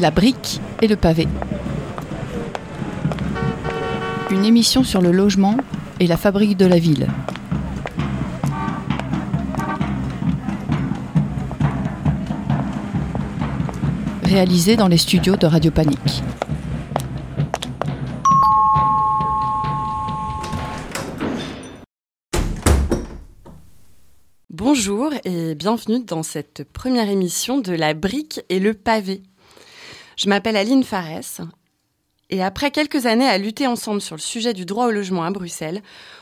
La brique et le pavé. Une émission sur le logement et la fabrique de la ville. Réalisée dans les studios de Radio Panique. Bonjour et bienvenue dans cette première émission de La brique et le pavé. Je m'appelle Aline Farès et après quelques années à lutter ensemble sur le sujet du droit au logement à Bruxelles,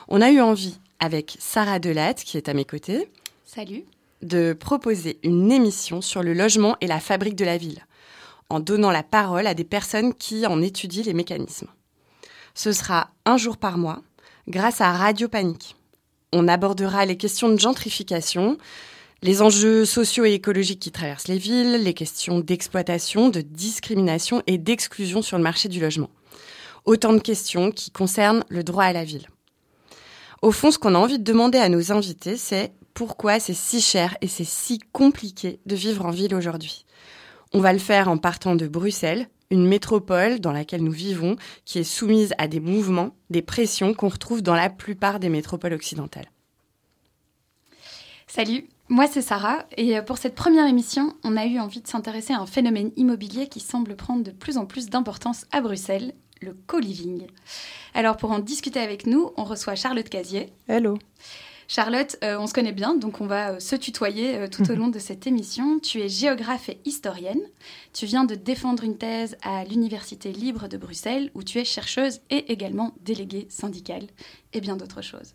on a eu envie, avec Sarah Delatte qui est à mes côtés, Salut. de proposer une émission sur le logement et la fabrique de la ville, en donnant la parole à des personnes qui en étudient les mécanismes. Ce sera un jour par mois, grâce à Radio Panique. On abordera les questions de gentrification, les enjeux sociaux et écologiques qui traversent les villes, les questions d'exploitation, de discrimination et d'exclusion sur le marché du logement. Autant de questions qui concernent le droit à la ville. Au fond, ce qu'on a envie de demander à nos invités, c'est pourquoi c'est si cher et c'est si compliqué de vivre en ville aujourd'hui. On va le faire en partant de Bruxelles, une métropole dans laquelle nous vivons, qui est soumise à des mouvements, des pressions qu'on retrouve dans la plupart des métropoles occidentales. Salut, moi c'est Sarah et euh, pour cette première émission, on a eu envie de s'intéresser à un phénomène immobilier qui semble prendre de plus en plus d'importance à Bruxelles, le co-living. Alors pour en discuter avec nous, on reçoit Charlotte Casier. Hello. Charlotte, euh, on se connaît bien, donc on va euh, se tutoyer euh, tout au long de cette émission. Tu es géographe et historienne. Tu viens de défendre une thèse à l'Université libre de Bruxelles, où tu es chercheuse et également déléguée syndicale, et bien d'autres choses.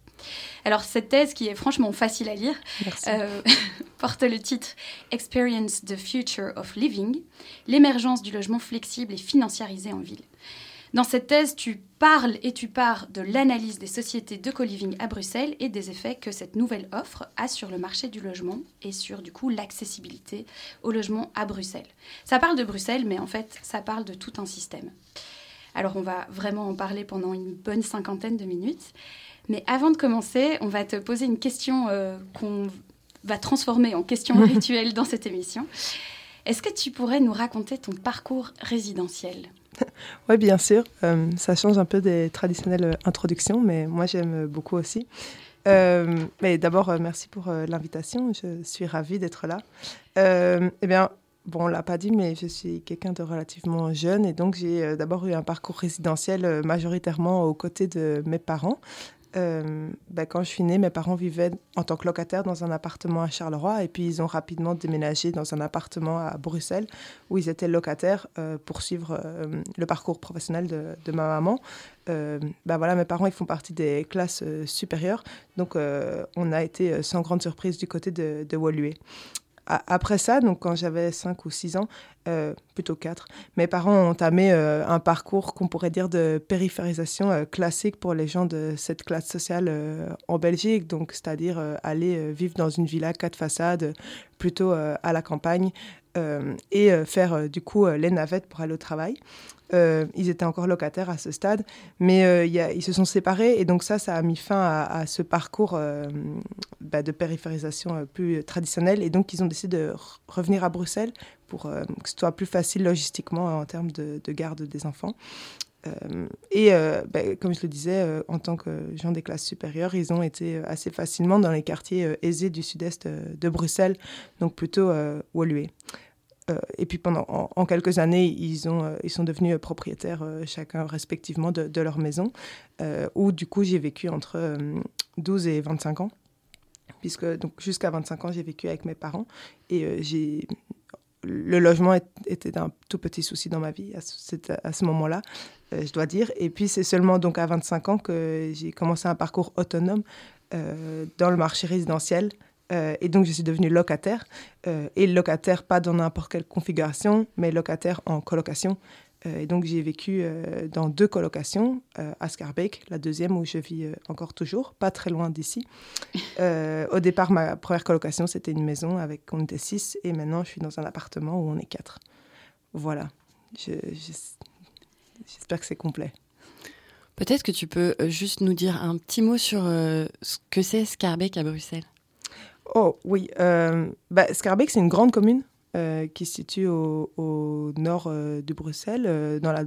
Alors cette thèse, qui est franchement facile à lire, euh, porte le titre Experience the Future of Living, l'émergence du logement flexible et financiarisé en ville. Dans cette thèse, tu parles et tu pars de l'analyse des sociétés de co-living à Bruxelles et des effets que cette nouvelle offre a sur le marché du logement et sur du coup l'accessibilité au logement à Bruxelles. Ça parle de Bruxelles, mais en fait, ça parle de tout un système. Alors on va vraiment en parler pendant une bonne cinquantaine de minutes. Mais avant de commencer, on va te poser une question euh, qu'on va transformer en question rituelle dans cette émission. Est-ce que tu pourrais nous raconter ton parcours résidentiel? Oui, bien sûr. Euh, ça change un peu des traditionnelles introductions, mais moi j'aime beaucoup aussi. Euh, mais d'abord, euh, merci pour euh, l'invitation. Je suis ravie d'être là. Euh, eh bien, bon, on l'a pas dit, mais je suis quelqu'un de relativement jeune et donc j'ai euh, d'abord eu un parcours résidentiel euh, majoritairement aux côtés de mes parents. Euh, ben, quand je suis née, mes parents vivaient en tant que locataires dans un appartement à Charleroi et puis ils ont rapidement déménagé dans un appartement à Bruxelles où ils étaient locataires euh, pour suivre euh, le parcours professionnel de, ma maman. Ben voilà, mes parents ils font partie des classes supérieures, donc on a été sans grande surprise du côté de, de. Après ça, donc quand j'avais 5 ou 6 ans, euh, plutôt 4, mes parents ont entamé euh, un parcours qu'on pourrait dire de périphérisation euh, classique pour les gens de cette classe sociale en Belgique, donc c'est-à-dire aller vivre dans une villa quatre façades, plutôt à la campagne, et faire du coup les navettes pour aller au travail. Euh, ils étaient encore locataires à ce stade, mais euh, ils se sont séparés et donc ça, ça a mis fin à, ce parcours euh, bah, de périphérisation plus traditionnel et donc ils ont décidé de re- revenir à Bruxelles pour que ce soit plus facile logistiquement en termes de, de garde des enfants. Et ben, comme je le disais, en tant que gens des classes supérieures, ils ont été assez facilement dans les quartiers aisés du sud-est de Bruxelles, donc plutôt Woluwe. Euh, et puis pendant en, quelques années, ils, ont, euh, ils sont devenus euh, propriétaires chacun respectivement de, leur maison, où du coup j'ai vécu entre euh, 12 et 25 ans, puisque donc jusqu'à 25 ans j'ai vécu avec mes parents et j'ai le logement était un tout petit souci dans ma vie à ce, moment-là, je dois dire. Et puis c'est seulement donc à 25 ans que j'ai commencé un parcours autonome dans le marché résidentiel. Euh, et donc je suis devenue locataire. Euh, et locataire pas dans n'importe quelle configuration, mais locataire en colocation. Euh, et donc j'ai vécu euh, dans deux colocations, euh, à Scarbeck, la deuxième où je vis euh, encore toujours, pas très loin d'ici. Euh, au départ, ma première colocation, c'était une maison avec on était six, et maintenant je suis dans un appartement où on est quatre. Voilà. Je- je- J'espère que c'est complet. Peut-être que tu peux juste nous dire un petit mot sur euh, ce que c'est Scarbeck à Bruxelles? Oh oui, euh, bah, Scarbeck, c'est une grande commune qui se situe au, nord de Bruxelles, dans la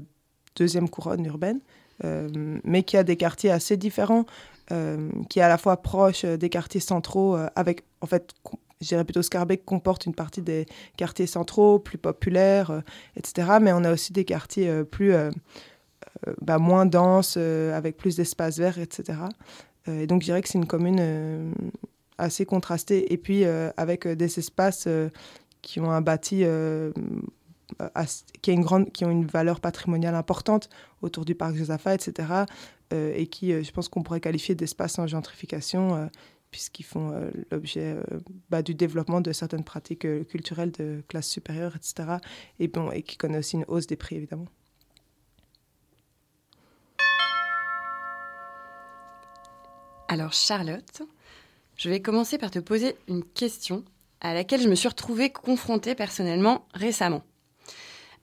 deuxième couronne urbaine, mais qui a des quartiers assez différents, qui est à la fois proche des quartiers centraux, avec en fait je dirais plutôt Scarbeck comporte une partie des quartiers centraux, plus populaires, etc. Mais on a aussi des quartiers plus, bah, moins denses, avec plus d'espaces verts, etc. et donc je dirais que c'est une commune assez contrastée. Et puis avec des espaces qui ont un bâti qui, a une grande, qui ont une valeur patrimoniale importante autour du parc Josaphat, etc. et qui, je pense qu'on pourrait qualifier d'espaces en gentrification puisqu'ils font euh, l'objet euh, bah, du développement de certaines pratiques euh, culturelles de classe supérieure, etc. Et, bon, et qui connaissent aussi une hausse des prix, évidemment. Alors Charlotte, je vais commencer par te poser une question à laquelle je me suis retrouvée confrontée personnellement récemment.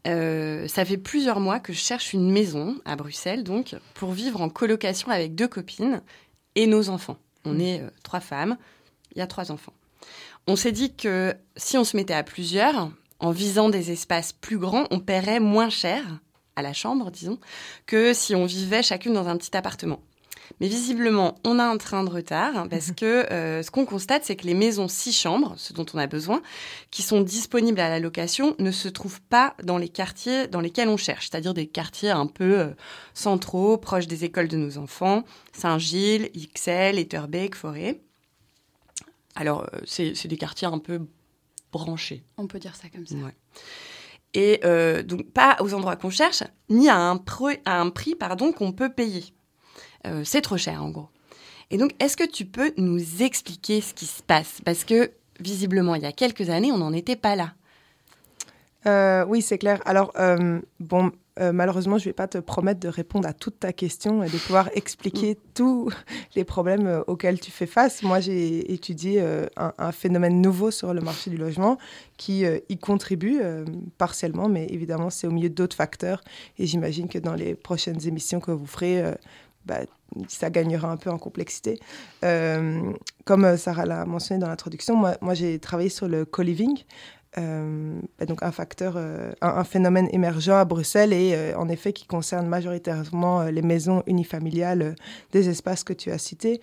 ça fait plusieurs mois que je cherche une maison à Bruxelles, donc, pour vivre en colocation avec deux copines et nos enfants. On mm. est euh, trois femmes, il y a trois enfants. On s'est dit que si on se mettait à plusieurs, en visant des espaces plus grands, on paierait moins cher à la chambre, disons, que si on vivait chacune dans un petit appartement. Mais visiblement, on a un train de retard hein, parce que euh, ce qu'on constate, c'est que les maisons six chambres, ce dont on a besoin, qui sont disponibles à la location, ne se trouvent pas dans les quartiers dans lesquels on cherche, c'est-à-dire des quartiers un peu euh, centraux, proches des écoles de nos enfants, Saint-Gilles, Ixelles, Etterbeek, Forêt. Alors, euh, c'est des quartiers un peu branchés. On peut dire ça comme ça. Et donc, pas aux endroits qu'on cherche, ni à un, à un prix pardon qu'on peut payer. Euh, c'est trop cher en gros. Et donc, est-ce que tu peux nous expliquer ce qui se passe? Parce que visiblement, il y a quelques années, on n'en était pas là. Euh, oui, c'est clair. Alors, euh, bon, malheureusement, je ne vais pas te promettre de répondre à toute ta question et de pouvoir expliquer mm. tous les problèmes auxquels tu fais face. Moi, j'ai étudié un, un, phénomène nouveau sur le marché du logement qui y contribue partiellement, mais évidemment, c'est au milieu d'autres facteurs. Et j'imagine que dans les prochaines émissions que vous ferez, bah, ça gagnera un peu en complexité. Euh, comme Sarah l'a mentionné dans l'introduction, moi, moi j'ai travaillé sur le co-living, euh, bah, donc un facteur, euh, un, phénomène émergent à Bruxelles et en effet qui concerne majoritairement les maisons unifamiliales des espaces que tu as cités.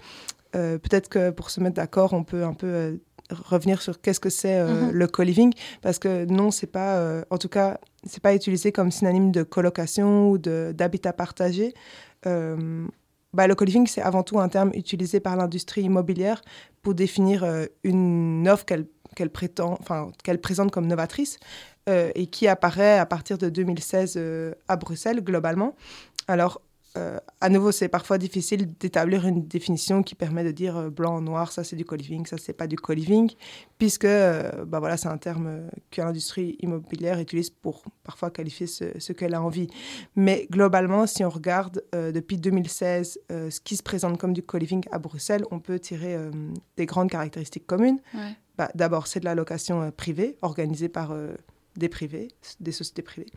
Peut-être que pour se mettre d'accord, on peut un peu revenir sur qu'est-ce que c'est mm-hmm. le co-living parce que non c'est pas en tout cas c'est pas utilisé comme synonyme de colocation ou d'habitat partagé euh, bah, le co-living, c'est avant tout un terme utilisé par l'industrie immobilière pour définir euh, une offre qu'elle qu'elle prétend, enfin qu'elle présente comme novatrice euh, et qui apparaît à partir de 2016 à Bruxelles globalement. Alors euh, à nouveau, c'est parfois difficile d'établir une définition qui permet de dire euh, blanc, noir, ça c'est du co-living, ça c'est pas du co-living, puisque euh, bah voilà, c'est un terme que l'industrie immobilière utilise pour parfois qualifier ce, qu'elle a envie. Mais globalement, si on regarde depuis 2016 ce qui se présente comme du co-living à Bruxelles, on peut tirer des grandes caractéristiques communes. Bah, d'abord, c'est de la location privée organisée par des privés, des sociétés privées.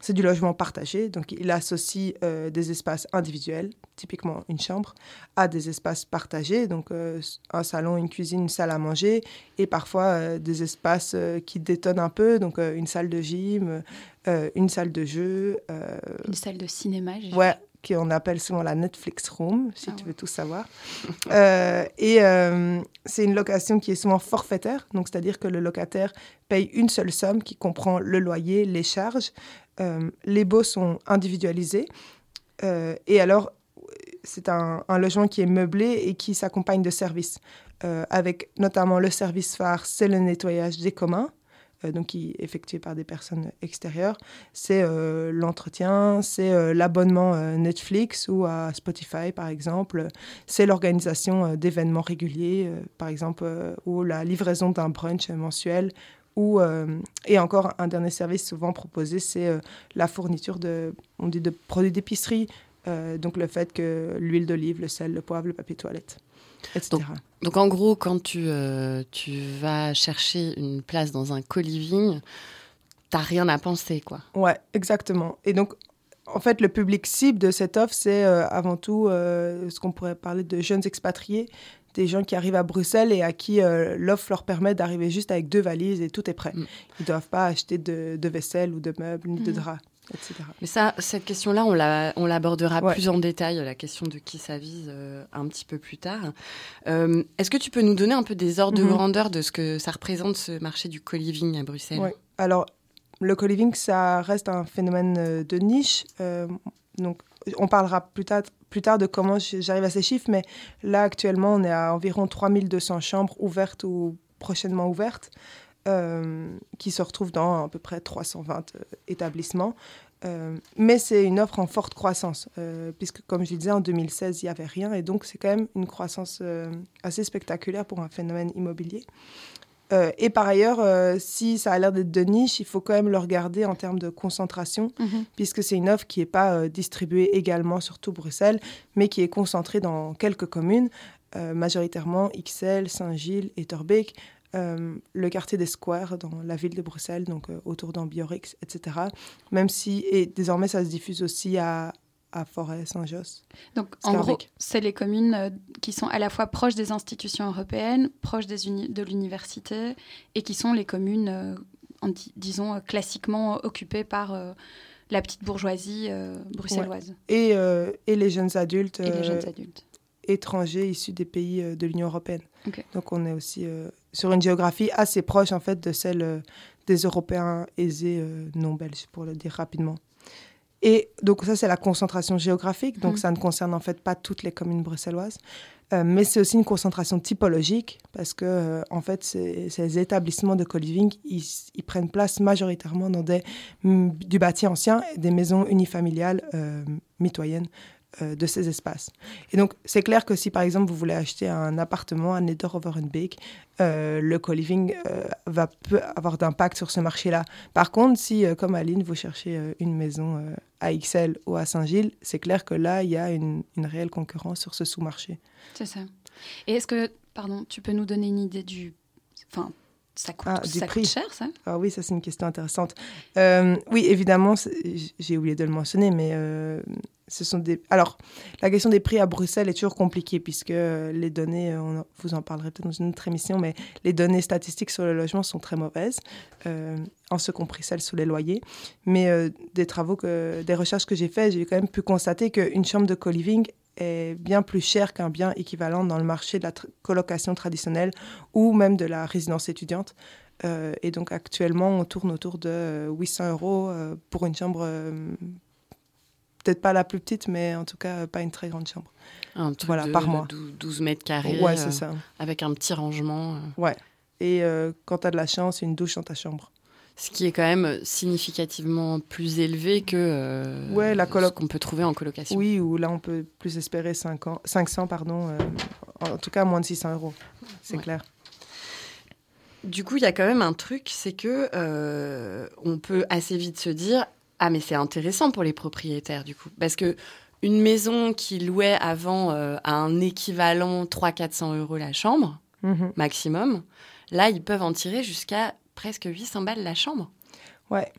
C'est du logement partagé, donc il associe euh, des espaces individuels, typiquement une chambre, à des espaces partagés, donc euh, un salon, une cuisine, une salle à manger, et parfois euh, des espaces qui détonnent un peu, donc une salle de gym, une salle de jeu. une salle de cinéma, j'ai Ouais, qu'on appelle souvent la Netflix Room, si ah tu veux tout savoir. Euh, et euh, c'est une location qui est souvent forfaitaire, donc c'est-à-dire que le locataire paye une seule somme qui comprend le loyer, les charges. Euh, les baux sont individualisés. et alors, c'est un, un, logement qui est meublé et qui s'accompagne de services, avec notamment le service phare, c'est le nettoyage des communs. Euh, donc effectué par des personnes extérieures. C'est euh, l'entretien, c'est euh, l'abonnement Netflix ou à Spotify par exemple. C'est l'organisation d'événements réguliers, par exemple, ou la livraison d'un brunch mensuel ou, et encore un dernier service souvent proposé, c'est la fourniture de, on dit de produits d'épicerie, donc le fait que l'huile d'olive, le sel, le poivre, le papier toilette. Donc, en gros, quand tu, euh, tu vas chercher une place dans un co-living, t'as rien à penser, quoi. Ouais, exactement. Et donc, en fait, le public cible de cette offre, c'est euh, avant tout euh, ce qu'on pourrait parler de jeunes expatriés, des gens qui arrivent à Bruxelles et à qui euh, l'offre leur permet d'arriver juste avec deux valises et tout est prêt. Mm. Ils ne doivent pas acheter de, de vaisselle ou de meubles ni de Mm. draps, etc. Mais ça, cette question-là, on la- on l'abordera Ouais. plus en détail, la question de qui ça vise euh, un petit peu plus tard. Euh, Est-ce que tu peux nous donner un peu des ordres de Mhm. grandeur de ce que ça représente ce marché du co-living à Bruxelles? Ouais. Alors, le co-living, ça reste un phénomène euh, de niche. Euh, donc, on parlera plus tard, plus tard de comment j'arrive à ces chiffres, mais là, actuellement, on est à environ 3200 chambres ouvertes ou prochainement ouvertes, euh, qui se retrouvent dans à peu près 320 euh, établissements. Euh, mais c'est une offre en forte croissance, euh, puisque, comme je le disais, en 2016, il n'y avait rien, et donc c'est quand même une croissance assez spectaculaire pour un phénomène immobilier. Et par ailleurs, si ça a l'air d'être de niche, il faut quand même le regarder en termes de concentration, Mhm. puisque c'est une offre qui n'est pas distribuée également sur tout Bruxelles, mais qui est concentrée dans quelques communes, majoritairement Ixelles, Saint-Gilles et Torbeek, euh, le quartier des Squares dans la ville de Bruxelles, donc euh, autour d'Ambiorix, etc. Même si, et désormais, ça se diffuse aussi à, à Forêt, Saint-Josse. Donc, en gros, c'est les communes euh, qui sont à la fois proches des institutions européennes, proches des uni- de l'université, et qui sont les communes, en disons, classiquement occupées par la petite bourgeoisie euh, bruxelloise Et, euh, et les jeunes adultes. et les jeunes adultes. Étrangers issus des pays euh, de l'Union européenne. Donc on est aussi euh, sur une géographie assez proche en fait de celle euh, des Européens aisés non belges, pour le dire rapidement. Et donc ça c'est la concentration géographique, donc Mhm. ça ne concerne en fait pas toutes les communes bruxelloises, Euh, mais c'est aussi une concentration typologique parce que euh, en fait ces, ces établissements de co-living ils, ils prennent place majoritairement dans des, mm, du bâti ancien des maisons unifamiliales euh, mitoyennes de ces espaces. Et donc, c'est clair que si, par exemple, vous voulez acheter un appartement à Neder-Overenbeek, euh, le co-living euh, va peu avoir d'impact sur ce marché-là. Par contre, si, euh, comme Aline, vous cherchez euh, une maison euh, à XL ou à Saint-Gilles, c'est clair que là, il y a une, une réelle concurrence sur ce sous-marché. C'est ça. Et est-ce que, pardon, tu peux nous donner une idée du. Enfin, ça coûte, Ah, ça coûte cher, ça? Ah oui, ça c'est une question intéressante. Euh, oui, évidemment, j'ai oublié de le mentionner, mais euh, ce sont des. Alors, la question des prix à Bruxelles est toujours compliquée puisque euh, les données, on vous en parlerez peut-être dans une autre émission, mais les données statistiques sur le logement sont très mauvaises, euh, en ce compris celles sur les loyers. Mais des travaux, que, des recherches que j'ai faites, j'ai quand même pu constater qu'une chambre de co-living est bien plus chère qu'un bien équivalent dans le marché de la colocation traditionnelle ou même de la résidence étudiante. Euh, et donc actuellement, on tourne autour de euh, 800 euros euh, pour une chambre, euh, peut-être pas la plus petite, mais en tout cas euh, pas une très grande chambre. Un truc Voilà, de par mois. dou- 12 mètres carrés, ouais, euh, ça. avec un petit rangement. euh, Et euh, quand tu as de la chance, une douche dans ta chambre. Ce qui est quand même significativement plus élevé que euh, Ouais, la coloc- ce qu'on peut trouver en colocation. Oui, ou là, on peut plus espérer 5 ans, 500, pardon, euh, en tout cas moins de 600 euros. C'est Ouais. clair. Du coup, il y a quand même un truc, c'est que euh, on peut assez vite se dire ah mais c'est intéressant pour les propriétaires du coup parce que une maison qui louait avant à un équivalent 300-400 euros la chambre Mhm. maximum, là ils peuvent en tirer jusqu'à presque 800 balles la chambre. Ouais.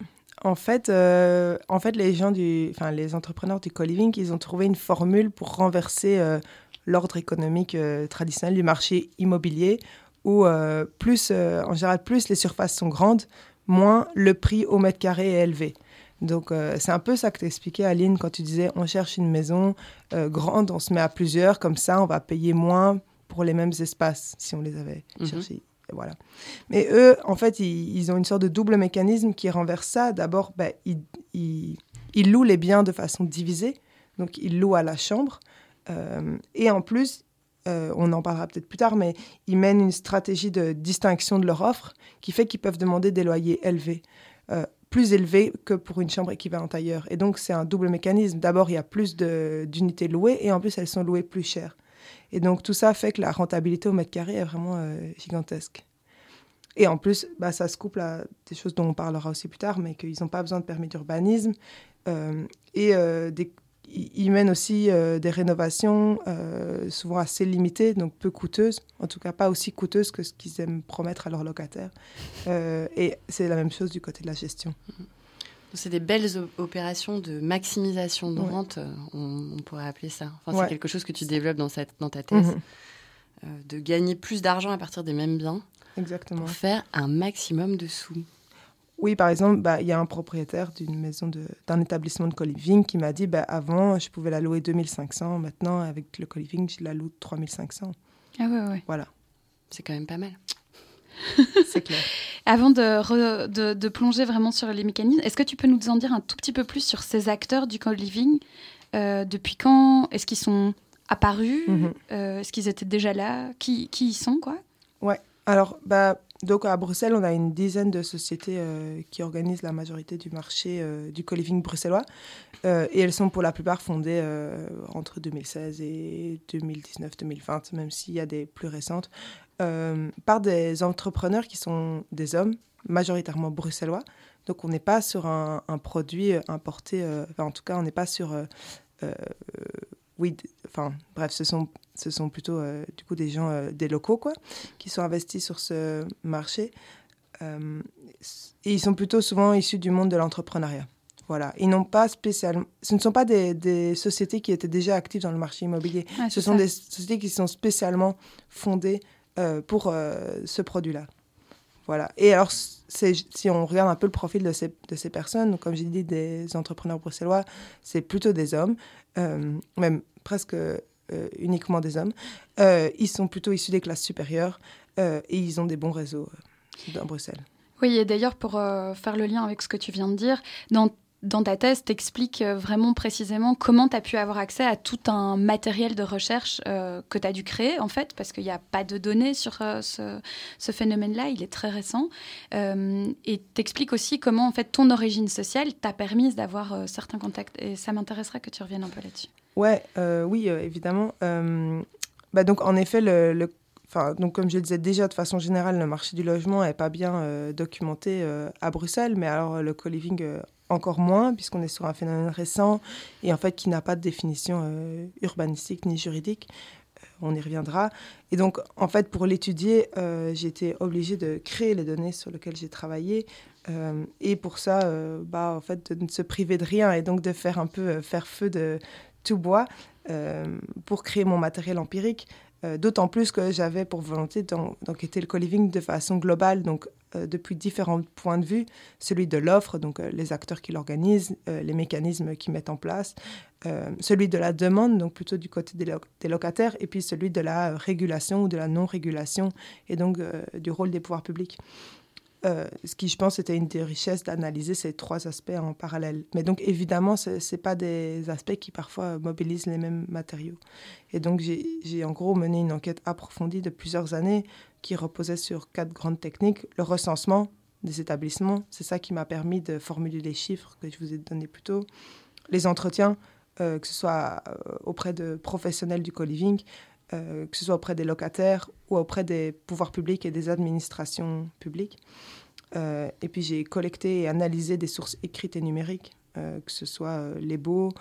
En fait, euh, en fait, les gens du, enfin, les entrepreneurs du co-living, ils ont trouvé une formule pour renverser euh, l'ordre économique euh, traditionnel du marché immobilier, où plus, en général, plus les surfaces sont grandes, moins le prix au mètre carré est élevé. Donc, euh, c'est un peu ça que t'expliquais, Aline, quand tu disais on cherche une maison euh, grande, on se met à plusieurs, comme ça, on va payer moins pour les mêmes espaces si on les avait Mhm. cherchés. Voilà. Mais eux, en fait, ils, ont une sorte de double mécanisme qui renverse ça. D'abord, ben, ils, louent les biens de façon divisée. Donc, ils louent à la chambre. Euh, et en plus, euh, on en parlera peut-être plus tard, mais ils mènent une stratégie de distinction de leur offre qui fait qu'ils peuvent demander des loyers élevés. Euh, plus élevés que pour une chambre équivalente ailleurs. Et donc, c'est un double mécanisme. D'abord, il y a plus d'unités louées et en plus, elles sont louées plus chères. Et donc, tout ça fait que la rentabilité au mètre carré est vraiment euh, gigantesque. Et en plus, bah, ça se couple à des choses dont on parlera aussi plus tard, mais qu'ils n'ont pas besoin de permis d'urbanisme. euh, et euh, ils mènent aussi des rénovations souvent assez limitées, donc peu coûteuses, en tout cas pas aussi coûteuses que ce qu'ils aiment promettre à leurs locataires. Et c'est la même chose du côté de la gestion. C'est des belles opérations de maximisation de Ouais. rente, euh, on, on pourrait appeler ça. Enfin, Ouais. C'est quelque chose que tu développes dans, cette, dans ta thèse. Mhm. de gagner plus d'argent à partir des mêmes biens Exactement. pour faire un maximum de sous. Oui, par exemple, bah, il y a un propriétaire d'une maison d'un établissement de co-living qui m'a dit bah, avant, je pouvais la louer 2500. Maintenant, avec le co-living, je la loue 3500. Ah ouais, ouais. Voilà, C'est quand même pas mal. c'est clair. Avant de, re- de, de plonger vraiment sur les mécanismes, est-ce que tu peux nous en dire un tout petit peu plus sur ces acteurs du co-living Euh, Depuis quand? Est-ce qu'ils sont apparus? Mhm. Euh, Est-ce qu'ils étaient déjà là? Qui, qui y sont, quoi? Alors, bah, donc à Bruxelles, on a une dizaine de sociétés euh, qui organisent la majorité du marché euh, du co-living bruxellois. Euh, et elles sont pour la plupart fondées entre 2016 et 2019-2020, même s'il y a des plus récentes, euh, par des entrepreneurs qui sont des hommes, majoritairement bruxellois. Donc on n'est pas sur un, un produit importé, euh, enfin, en tout cas on n'est pas sur... euh, euh, oui, enfin bref, ce sont, ce sont plutôt euh, du coup des gens, euh, des locaux quoi, qui sont investis sur ce marché. Euh, et ils sont plutôt souvent issus du monde de l'entrepreneuriat. Voilà. Ils n'ont pas spécialement. Ce ne sont pas des, des sociétés qui étaient déjà actives dans le marché immobilier. Ce sont ça. des sociétés qui sont spécialement fondées euh, pour euh, ce produit-là. Voilà. Et alors, si on regarde un peu le profil de ces, personnes, donc comme j'ai dit, des entrepreneurs bruxellois, c'est plutôt des hommes, euh, même presque uniquement des hommes. Ils sont plutôt issus des classes supérieures et ils ont des bons réseaux dans Bruxelles. Oui, et d'ailleurs, pour faire le lien avec ce que tu viens de dire, dans, dans ta thèse, tu expliques vraiment précisément comment tu as pu avoir accès à tout un matériel de recherche euh, que tu as dû créer, en fait, parce qu'il n'y a pas de données sur euh, ce, phénomène-là, il est très récent. Euh, et tu expliques aussi comment, en fait, ton origine sociale t'a permis d'avoir euh, certains contacts. Et ça m'intéresserait que tu reviennes un peu là-dessus. Ouais, euh, oui, euh, évidemment. Euh, bah donc, en effet, donc, comme je le disais déjà, de façon générale, le marché du logement n'est pas bien euh, documenté euh, à Bruxelles, mais alors euh, le co-living euh, encore moins, puisqu'on est sur un phénomène récent et en fait qui n'a pas de définition euh, urbanistique ni juridique. Euh, On y reviendra. Et donc, en fait, pour l'étudier, euh, j'ai été obligée de créer les données sur lesquelles j'ai travaillé. Euh, et pour ça, bah, en fait, de ne se priver de rien et donc de faire un peu faire feu de tout bois pour créer mon matériel empirique. D'autant plus que j'avais pour volonté d'en- d'enquêter le co-living de façon globale, donc depuis différents points de vue, celui de l'offre, donc euh, les acteurs qui l'organisent, euh, les mécanismes qui mettent en place, euh, celui de la demande, donc plutôt du côté des, lo- des locataires, et puis celui de la euh, régulation ou de la non-régulation, et donc euh, du rôle des pouvoirs publics. Euh, ce qui, je pense, était une des richesses d'analyser ces trois aspects en parallèle. Mais donc, évidemment, ce pas des aspects qui parfois mobilisent les mêmes matériaux. Et donc, j'ai en gros mené une enquête approfondie de plusieurs années qui reposait sur quatre grandes techniques. Le recensement des établissements, c'est ça qui m'a permis de formuler les chiffres que je vous ai donnés plus tôt. Les entretiens, euh, que ce soit euh, auprès de professionnels du co-living, euh, que ce soit auprès des locataires ou auprès des pouvoirs publics et des administrations publiques. Et puis j'ai collecté et analysé des sources écrites et numériques, que ce soit les beaux,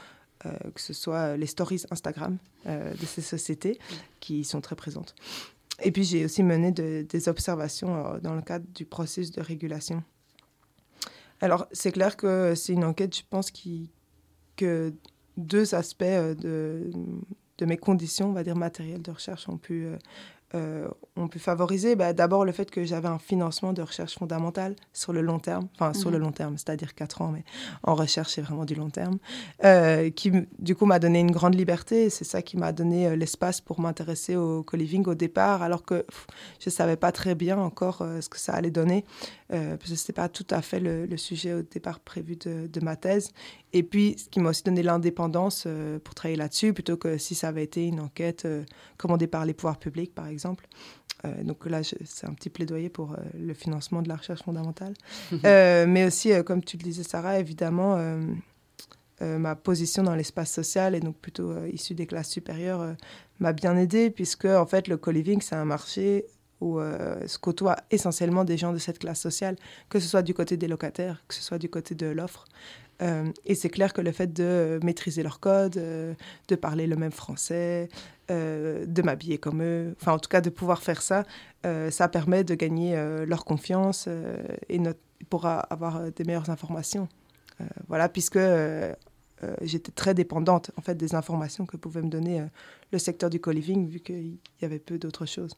que ce soit les stories Instagram de ces sociétés qui sont très présentes. Et puis j'ai aussi mené de- des observations euh, dans le cadre du processus de régulation. Alors c'est clair que c'est une enquête, je pense, qui, que deux aspects euh, de, de mes conditions, on va dire matérielles de recherche, ont pu, euh, ont pu favoriser. Bah, D'abord le fait que j'avais un financement de recherche fondamentale sur le long terme, enfin sur le Mhm. long terme, c'est-à-dire 4 ans, mais en recherche c'est vraiment du long terme, euh, qui du coup m'a donné une grande liberté. et C'est ça qui m'a donné euh, l'espace pour m'intéresser au co-living au départ, alors que pff, je ne savais pas très bien encore euh, ce que ça allait donner, parce que ce n'était pas tout à fait le, le sujet au départ prévu de, de ma thèse. Et puis, ce qui m'a aussi donné l'indépendance pour travailler là-dessus, plutôt que si ça avait été une enquête commandée par les pouvoirs publics, par exemple. Euh, donc là, c'est un petit plaidoyer pour euh, le financement de la recherche fondamentale. Euh, mais aussi, comme tu le disais, Sarah, évidemment, ma position dans l'espace social, et donc plutôt issue des classes supérieures, m'a bien aidée, puisque en fait, le co-living, c'est un marché où se côtoient essentiellement des gens de cette classe sociale, que ce soit du côté des locataires, que ce soit du côté de l'offre. Euh, et c'est clair que le fait de maîtriser leur code, euh, de parler le même français, euh, de m'habiller comme eux, enfin en tout cas de pouvoir faire ça, ça permet de gagner leur confiance et pour avoir des meilleures informations. Voilà, puisque j'étais très dépendante en fait des informations que pouvait me donner le secteur du co-living vu qu'il y avait peu d'autres choses.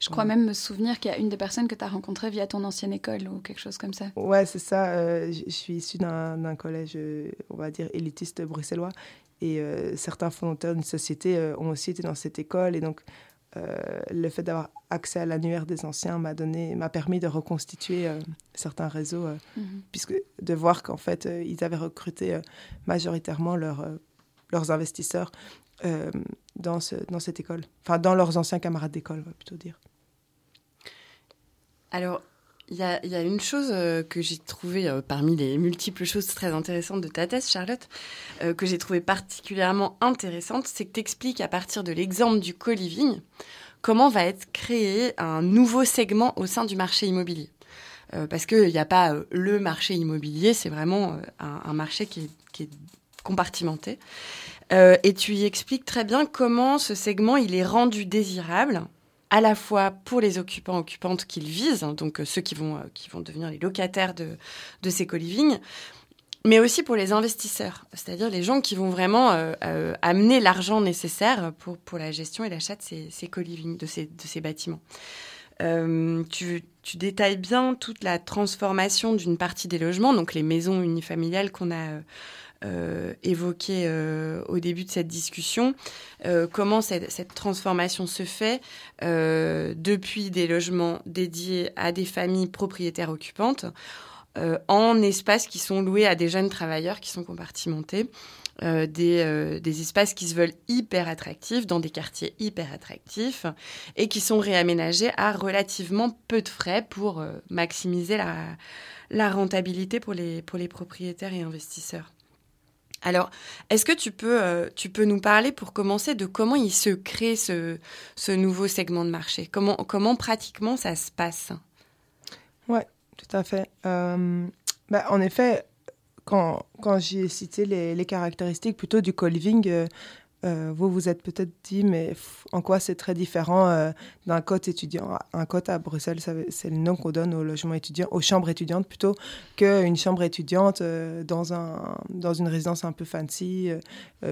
Je crois même me souvenir qu'il y a une des personnes que tu as rencontrées via ton ancienne école ou quelque chose comme ça. Ouais, c'est ça. je suis issue d'un collège, on va dire, élitiste bruxellois. Et certains fondateurs d'une société ont aussi été dans cette école. Et donc, euh, le fait d'avoir accès à l'annuaire des anciens m'a donné, m'a permis de reconstituer euh, certains réseaux, euh, mhm. puisque de voir qu'en fait ils avaient recruté majoritairement leurs investisseurs dans ce, dans cette école, enfin dans leurs anciens camarades d'école, on va plutôt dire. Alors, il y a, une chose euh, que j'ai trouvée euh, parmi les multiples choses très intéressantes de ta thèse, Charlotte, euh, que j'ai trouvée particulièrement intéressante, c'est que tu expliques à partir de l'exemple du co-living comment va être créé un nouveau segment au sein du marché immobilier. parce qu'il n'y a pas le marché immobilier, c'est vraiment un, marché qui est compartimenté. Et tu y expliques très bien comment ce segment il est rendu désirable à la fois pour les occupants occupantes qu'ils visent, hein, donc euh, ceux qui vont, euh, qui vont devenir les locataires de, de ces co-living, mais aussi pour les investisseurs, c'est-à-dire les gens qui vont vraiment euh, amener l'argent nécessaire pour, pour la gestion et l'achat de ces, ces de ces, de ces bâtiments. tu, tu, détailles bien toute la transformation d'une partie des logements, donc les maisons unifamiliales qu'on a euh, évoqué euh, au début de cette discussion, euh, comment cette, transformation se fait depuis des logements dédiés à des familles propriétaires occupantes en espaces qui sont loués à des jeunes travailleurs qui sont compartimentés. Des, espaces qui se veulent hyper attractifs, dans des quartiers hyper attractifs, et qui sont réaménagés à relativement peu de frais pour maximiser la, rentabilité pour les propriétaires et investisseurs. Alors, est-ce que tu peux, euh, tu peux nous parler pour commencer de comment il se crée ce, ce nouveau segment de marché? Comment, comment pratiquement ça se passe? Oui, tout à fait. Euh, bah, en effet, quand, quand j'ai cité les, les, caractéristiques plutôt du co-living, euh, euh, vous vous êtes peut-être dit, mais en quoi c'est très différent euh, d'un code étudiant Un code à Bruxelles, c'est le nom qu'on donne aux logements étudiants, aux chambres étudiantes plutôt, qu'une chambre étudiante euh, dans, un, dans une résidence un peu fancy,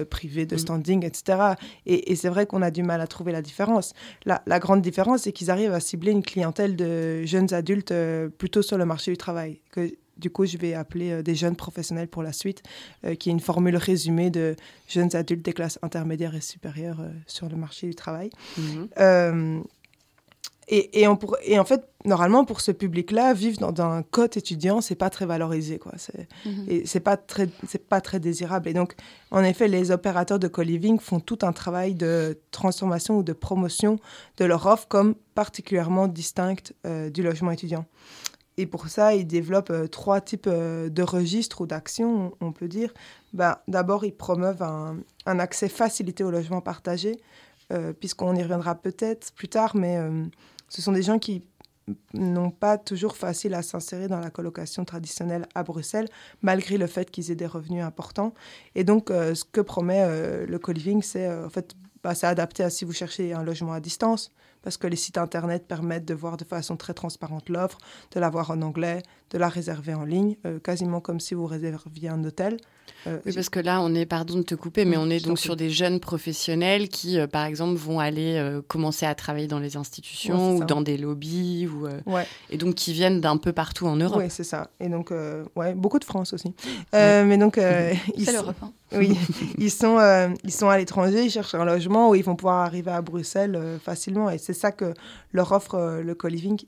privée de mm. standing, etc. Et, c'est vrai qu'on a du mal à trouver la différence. La, la grande différence, c'est qu'ils arrivent à cibler une clientèle de jeunes adultes plutôt sur le marché du travail. Que du coup, je vais appeler euh, des jeunes professionnels pour la suite, euh, qui est une formule résumée de jeunes adultes des classes intermédiaires et supérieures euh, sur le marché du travail. Mhm. Et, et, on pour, et, en fait, normalement, pour ce public-là, vivre dans, un code étudiant, c'est pas très valorisé, quoi. C'est, mhm. C'est pas très, c'est pas très désirable. Et donc, en effet, les opérateurs de co-living font tout un travail de transformation ou de promotion de leur offre comme particulièrement distincte du logement étudiant. Et pour ça, ils développent euh, trois types euh, de registres ou d'actions, on, peut dire. Ben, D'abord, ils promeuvent un, accès facilité au logement partagé, euh, puisqu'on y reviendra peut-être plus tard, mais ce sont des gens qui n'ont pas toujours facile à s'insérer dans la colocation traditionnelle à Bruxelles, malgré le fait qu'ils aient des revenus importants. Et donc, ce que promet le co-living, c'est en fait, bah, adapté à si vous cherchez un logement à distance, parce que les sites internet permettent de voir de façon très transparente l'offre, de la voir en anglais, de la réserver en ligne, euh, quasiment comme si vous réserviez un hôtel. Euh, oui, parce que là, on est, pardon de te couper, mais on est donc sur des jeunes professionnels qui, euh, par exemple, vont aller commencer à travailler dans les institutions ou dans des lobbies, ou, et donc qui viennent d'un peu partout en Europe. Oui, c'est ça. Et donc, ouais, beaucoup de France aussi. Mais donc, c'est l'Europe. Hein. Oui, ils sont, ils sont à l'étranger, ils cherchent un logement où ils vont pouvoir arriver à Bruxelles facilement. Et c'est ça que leur offre le co-living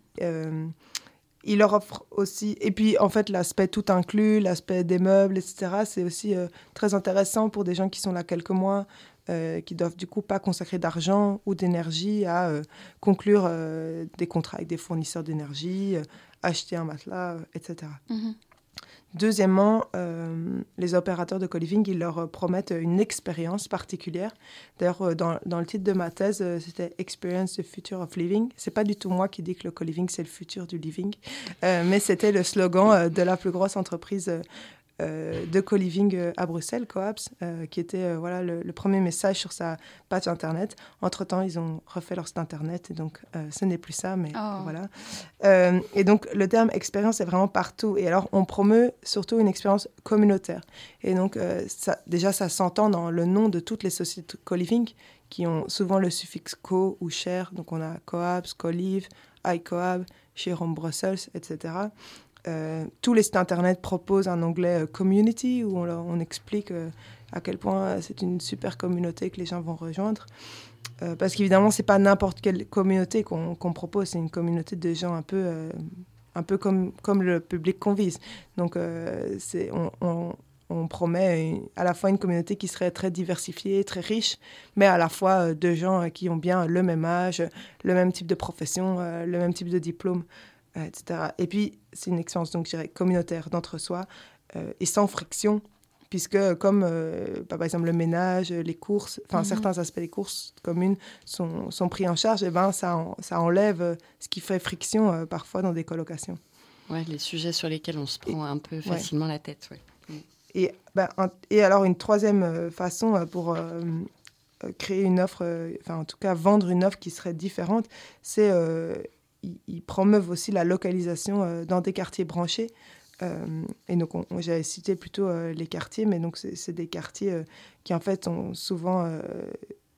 il leur offre aussi, et puis en fait l'aspect tout inclus, l'aspect des meubles, etc., c'est aussi euh, très intéressant pour des gens qui sont là quelques mois, euh, qui doivent du coup pas consacrer d'argent ou d'énergie à euh, conclure des contrats avec des fournisseurs d'énergie, acheter un matelas, etc. Deuxièmement, euh, les opérateurs de co-living, ils leur promettent une expérience particulière. D'ailleurs, euh, dans, le titre de ma thèse, euh, c'était Experience the Future of Living. C'est pas du tout moi qui dis que le co-living, c'est le futur du living, mais c'était le slogan de la plus grosse entreprise euh, de co-living euh, à Bruxelles, Coaps, euh, qui était voilà, le, premier message sur sa page internet. Entre-temps, ils ont refait leur site internet et donc ce n'est plus ça, mais Oh. voilà. et donc le terme expérience est vraiment partout. Et alors on promeut surtout une expérience communautaire. Et donc ça, déjà, ça s'entend dans le nom de toutes les sociétés co-living qui ont souvent le suffixe co ou cher. Donc on a Coaps, Colive, iCoab, chez Home Brussels, etc. Euh, tous les sites internet proposent un onglet euh, community où on, explique euh, à quel point c'est une super communauté que les gens vont rejoindre. Parce qu'évidemment, c'est pas n'importe quelle communauté qu'on propose, c'est une communauté de gens un peu, un peu comme, comme le public qu'on vise. Donc, on, promet à la fois une communauté qui serait très diversifiée, très riche, mais à la fois de gens qui ont bien le même âge, le même type de profession, le même type de diplôme, etc. Et puis, c'est une expérience, donc, je dirais, communautaire d'entre-soi euh, et sans friction, puisque comme, euh, bah, par exemple, le ménage, les courses, enfin, Mhm. certains aspects des courses communes sont, sont pris en charge, et ben, ça, en- ça enlève euh, ce qui fait friction euh, parfois dans des colocations. Ouais, les sujets sur lesquels on se prend un peu facilement la tête. Ouais. Et, ben, un- et alors, une troisième euh, façon euh, pour euh, euh, créer une offre, euh, enfin, en tout cas, vendre une offre qui serait différente, c'est ils, ils promeuvent aussi la localisation euh, dans des quartiers branchés. Euh, et donc, on- on- j'avais cité plutôt euh, les quartiers, mais donc, c'est des quartiers qui, en fait, ont souvent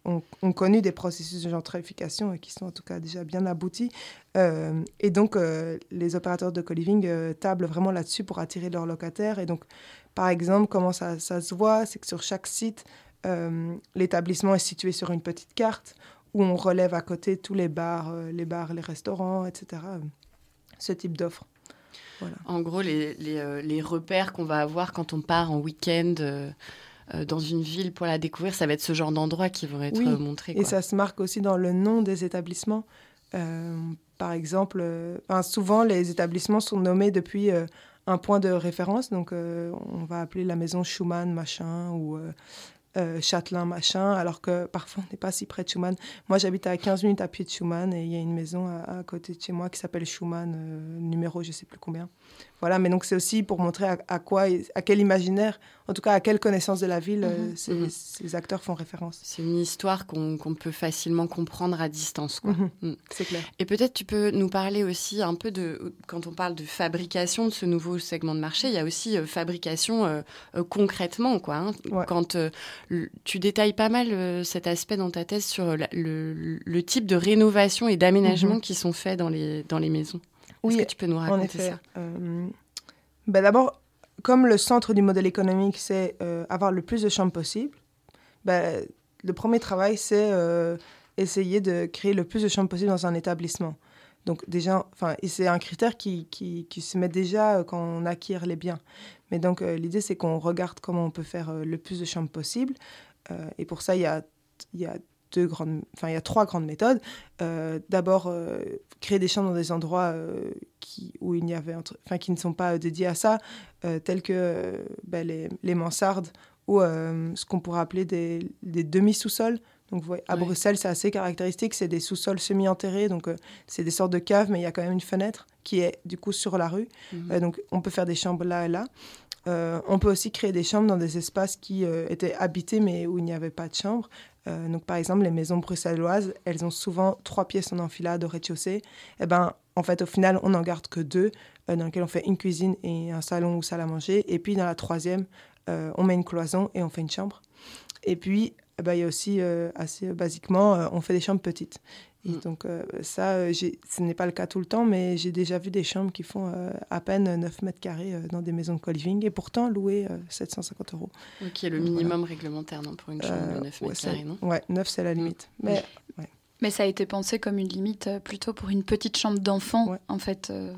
ont, connu des processus de gentrification et qui sont en tout cas déjà bien aboutis. Et donc, les opérateurs de co-living tablent vraiment là-dessus pour attirer leurs locataires. Et donc, par exemple, comment ça, ça se voit, c'est que sur chaque site, l'établissement est situé sur une petite carte où on relève à côté tous les bars, euh, les bars, les restaurants, etc. euh, Ce type d'offre. Voilà. En gros, les, les, euh, les repères qu'on va avoir quand on part en week-end euh, dans une ville pour la découvrir, ça va être ce genre d'endroits qui vont être Oui, montrés. Et ça se marque aussi dans le nom des établissements. Euh, par exemple, euh, enfin, souvent les établissements sont nommés depuis un point de référence. Donc, on va appeler la maison Schumann machin ou euh, Châtelain machin, alors que parfois on n'est pas si près de Schumann. Moi, j'habite à 15 minutes à pied de Schumann et il y a une maison à, à côté de chez moi qui s'appelle Schumann, euh, numéro je sais plus combien. Voilà, mais donc c'est aussi pour montrer à, à quoi, à quel imaginaire, en tout cas à quelle connaissance de la ville euh, Mhm. ces, Mhm. ces acteurs font référence. C'est une histoire qu'on peut facilement comprendre à distance. Quoi. Mhm. Mm. C'est clair. Et peut-être tu peux nous parler aussi un peu de, quand on parle de fabrication de ce nouveau segment de marché, il y a aussi euh, fabrication euh, euh, concrètement. Quoi, hein. Ouais. Quand le- tu détailles pas mal cet aspect dans ta thèse sur la- le, le type de rénovation et d'aménagement qui sont faits dans les, dans les maisons. Oui, Est-ce que tu peux nous En raconter effet. ça Euh, ben D'abord, comme le centre du modèle économique, c'est euh, avoir le plus de chambres possible, ben, le premier travail, c'est euh, essayer de créer le plus de chambres possible dans un établissement. Donc déjà, enfin, et c'est un critère qui, qui, qui se met déjà quand on acquiert les biens. Mais donc l'idée, c'est qu'on regarde comment on peut faire le plus de chambres possible. Et pour ça, il y a, il y a deux grandes, enfin, il y a trois grandes méthodes. Euh, D'abord, euh, créer des chambres dans des endroits euh, qui, où il n'y avait, enfin, qui ne sont pas dédiés à ça, tels que ben, les, les mansardes ou ce qu'on pourrait appeler des, des demi-sous-sols. Donc, à Ouais. Bruxelles, c'est assez caractéristique, c'est des sous-sols semi-enterrés, donc c'est des sortes de caves, mais il y a quand même une fenêtre qui est du coup sur la rue. Mhm. Donc, on peut faire des chambres là et là. Euh, on peut aussi créer des chambres dans des espaces qui euh, étaient habités mais où il n'y avait pas de chambre. Euh, donc, par exemple, les maisons bruxelloises, elles ont souvent trois pièces en enfilade au rez-de-chaussée. Et ben, en fait, au final, on n'en garde que deux, euh, dans lesquelles on fait une cuisine et un salon ou salle à manger. Et puis, dans la troisième, euh, on met une cloison et on fait une chambre. Et puis, eh ben, il y a aussi, assez basiquement, on fait des chambres petites. Et Mm. donc, euh, ça, euh, ce n'est pas le cas tout le temps, mais j'ai déjà vu des chambres qui font euh, à peine 9 mètres carrés euh, dans des maisons de co-living et pourtant louées euh, 750 euros. Ok, le minimum réglementaire non, pour une chambre de Euh, 9 ouais, mètres c'est- carrés, non? Ouais, 9 c'est la limite. Mais Mais ça a été pensé comme une limite euh, plutôt pour une petite chambre d'enfant, Ouais. en fait. euh.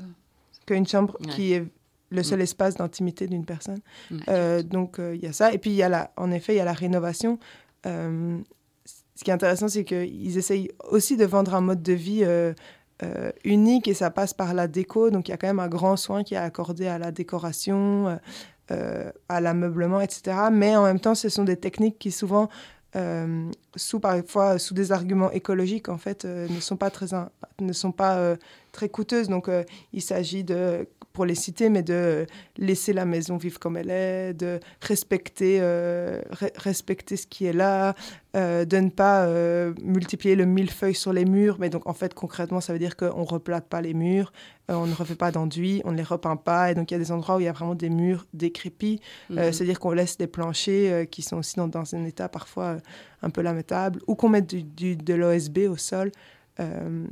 qu'une chambre Ouais. qui est le seul espace d'intimité d'une personne. Mm. Euh, donc euh, il y a ça. Et puis il y a la, en effet, il y a la rénovation. Ce qui est intéressant, c'est qu'ils essayent aussi de vendre un mode de vie euh, euh, unique et ça passe par la déco. Donc il y a quand même un grand soin qui est accordé à la décoration, euh, à l'ameublement, etc. Mais en même temps, ce sont des techniques qui souvent sous parfois sous des arguments écologiques en fait ne sont pas très ne sont pas très coûteuses donc il s'agit de pour les citer mais de laisser la maison vivre comme elle est de respecter respecter ce qui est là de ne pas multiplier le millefeuille sur les murs mais donc en fait concrètement ça veut dire qu'on replate pas les murs on ne refait pas d'enduit on ne les repeint pas et donc il y a des endroits où il y a vraiment des murs décrépits mhm. c'est à dire qu'on laisse des planchers qui sont aussi dans, dans un état parfois un peu lamentable, ou qu'on mette du, de l'OSB au sol. Euh,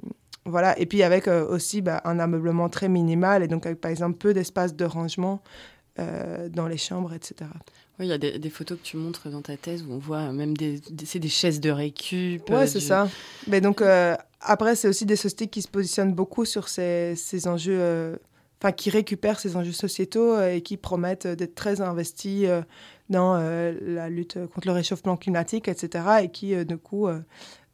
voilà, et puis avec euh, aussi bah, un ameublement très minimal, et donc avec par exemple peu d'espace de rangement euh, dans les chambres, etc. Oui, il y a des, photos que tu montres dans ta thèse où on voit même des, c'est des chaises de récup. Ouais, c'est ça. Mais donc après, c'est aussi des sociétés qui se positionnent beaucoup sur ces, ces enjeux, enfin qui récupèrent ces enjeux sociétaux et qui promettent d'être très investis dans euh, la lutte contre le réchauffement climatique, etc. Et qui, euh, du coup, euh,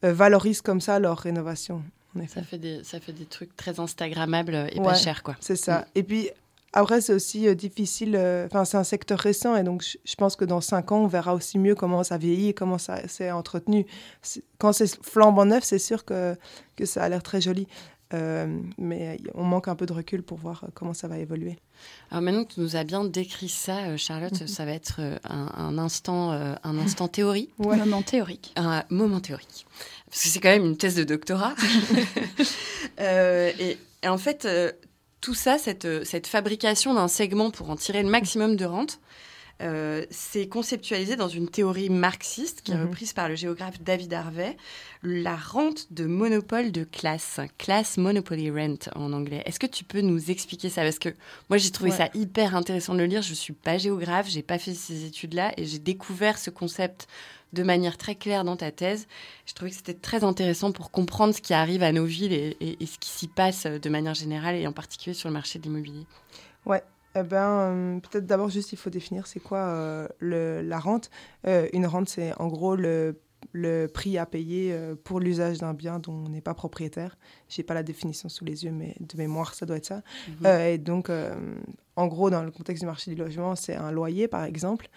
valorisent comme ça leur rénovation. Ça fait, des, ça fait des trucs très Instagrammables et pas chers, quoi. C'est ça. Mm. Et puis, après, c'est aussi difficile. Enfin, c'est un secteur récent et donc je, pense que dans cinq ans, on verra aussi mieux comment ça vieillit et comment ça s'est entretenu. Quand c'est flambant neuf, c'est sûr que, que ça a l'air très joli. Euh, mais on manque un peu de recul pour voir euh, comment ça va évoluer. Alors maintenant que tu nous as bien décrit ça, euh, Charlotte, mhm. ça va être un, instant, un instant théorie. Un moment théorique. Un moment théorique. Parce que c'est quand même une thèse de doctorat. et, en fait, tout ça, cette, cette fabrication d'un segment pour en tirer le maximum de rente, euh, c'est conceptualisé dans une théorie marxiste qui est mhm. reprise par le géographe David Harvey, la rente de monopole de classe, class monopoly rent en anglais. Est-ce que tu peux nous expliquer ça? Parce que moi j'ai trouvé ça hyper intéressant de le lire. Je suis pas géographe, j'ai pas fait ces études-là et j'ai découvert ce concept de manière très claire dans ta thèse. Je trouvais que c'était très intéressant pour comprendre ce qui arrive à nos villes et, et ce qui s'y passe de manière générale et en particulier sur le marché de l'immobilier. Ouais, eh ben, euh, peut-être d'abord juste il faut définir c'est quoi euh, le, la rente. Euh, une rente, c'est en gros le, le, prix à payer pour l'usage d'un bien dont on n'est pas propriétaire. J'ai pas la définition sous les yeux, mais de mémoire, ça doit être ça. Mhm. et donc, en gros, dans le contexte du marché du logement, c'est un loyer, par exemple.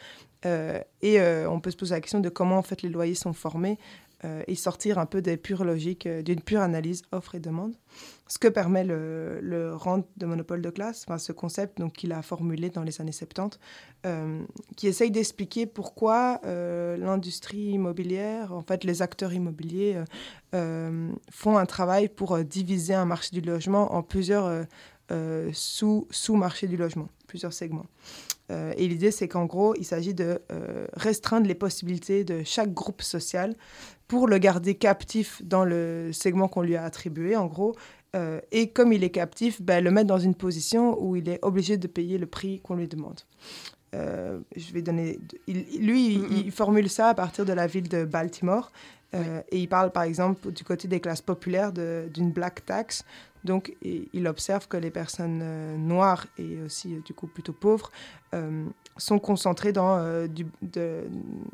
Et on peut se poser la question de comment en fait les loyers sont formés. Euh, et sortir un peu des pures logiques, euh, d'une pure analyse offre et demande. Ce que permet le, le rente de monopole de classe, ce concept donc, qu'il a formulé dans les années 70, euh, qui essaye d'expliquer pourquoi l'industrie immobilière, en fait les acteurs immobiliers, font un travail pour diviser un marché du logement en plusieurs sous, sous-marchés du logement, plusieurs segments. et l'idée, c'est qu'en gros, il s'agit de restreindre les possibilités de chaque groupe social pour le garder captif dans le segment qu'on lui a attribué, en gros. Euh, et comme il est captif, ben, le mettre dans une position où il est obligé de payer le prix qu'on lui demande. Euh, je vais donner. lui, il, formule ça à partir de la ville de Baltimore. Euh, et il parle par exemple du côté des classes populaires d'une black tax. Donc il observe que les personnes noires et aussi du coup plutôt pauvres sont concentrés dans euh, du, de,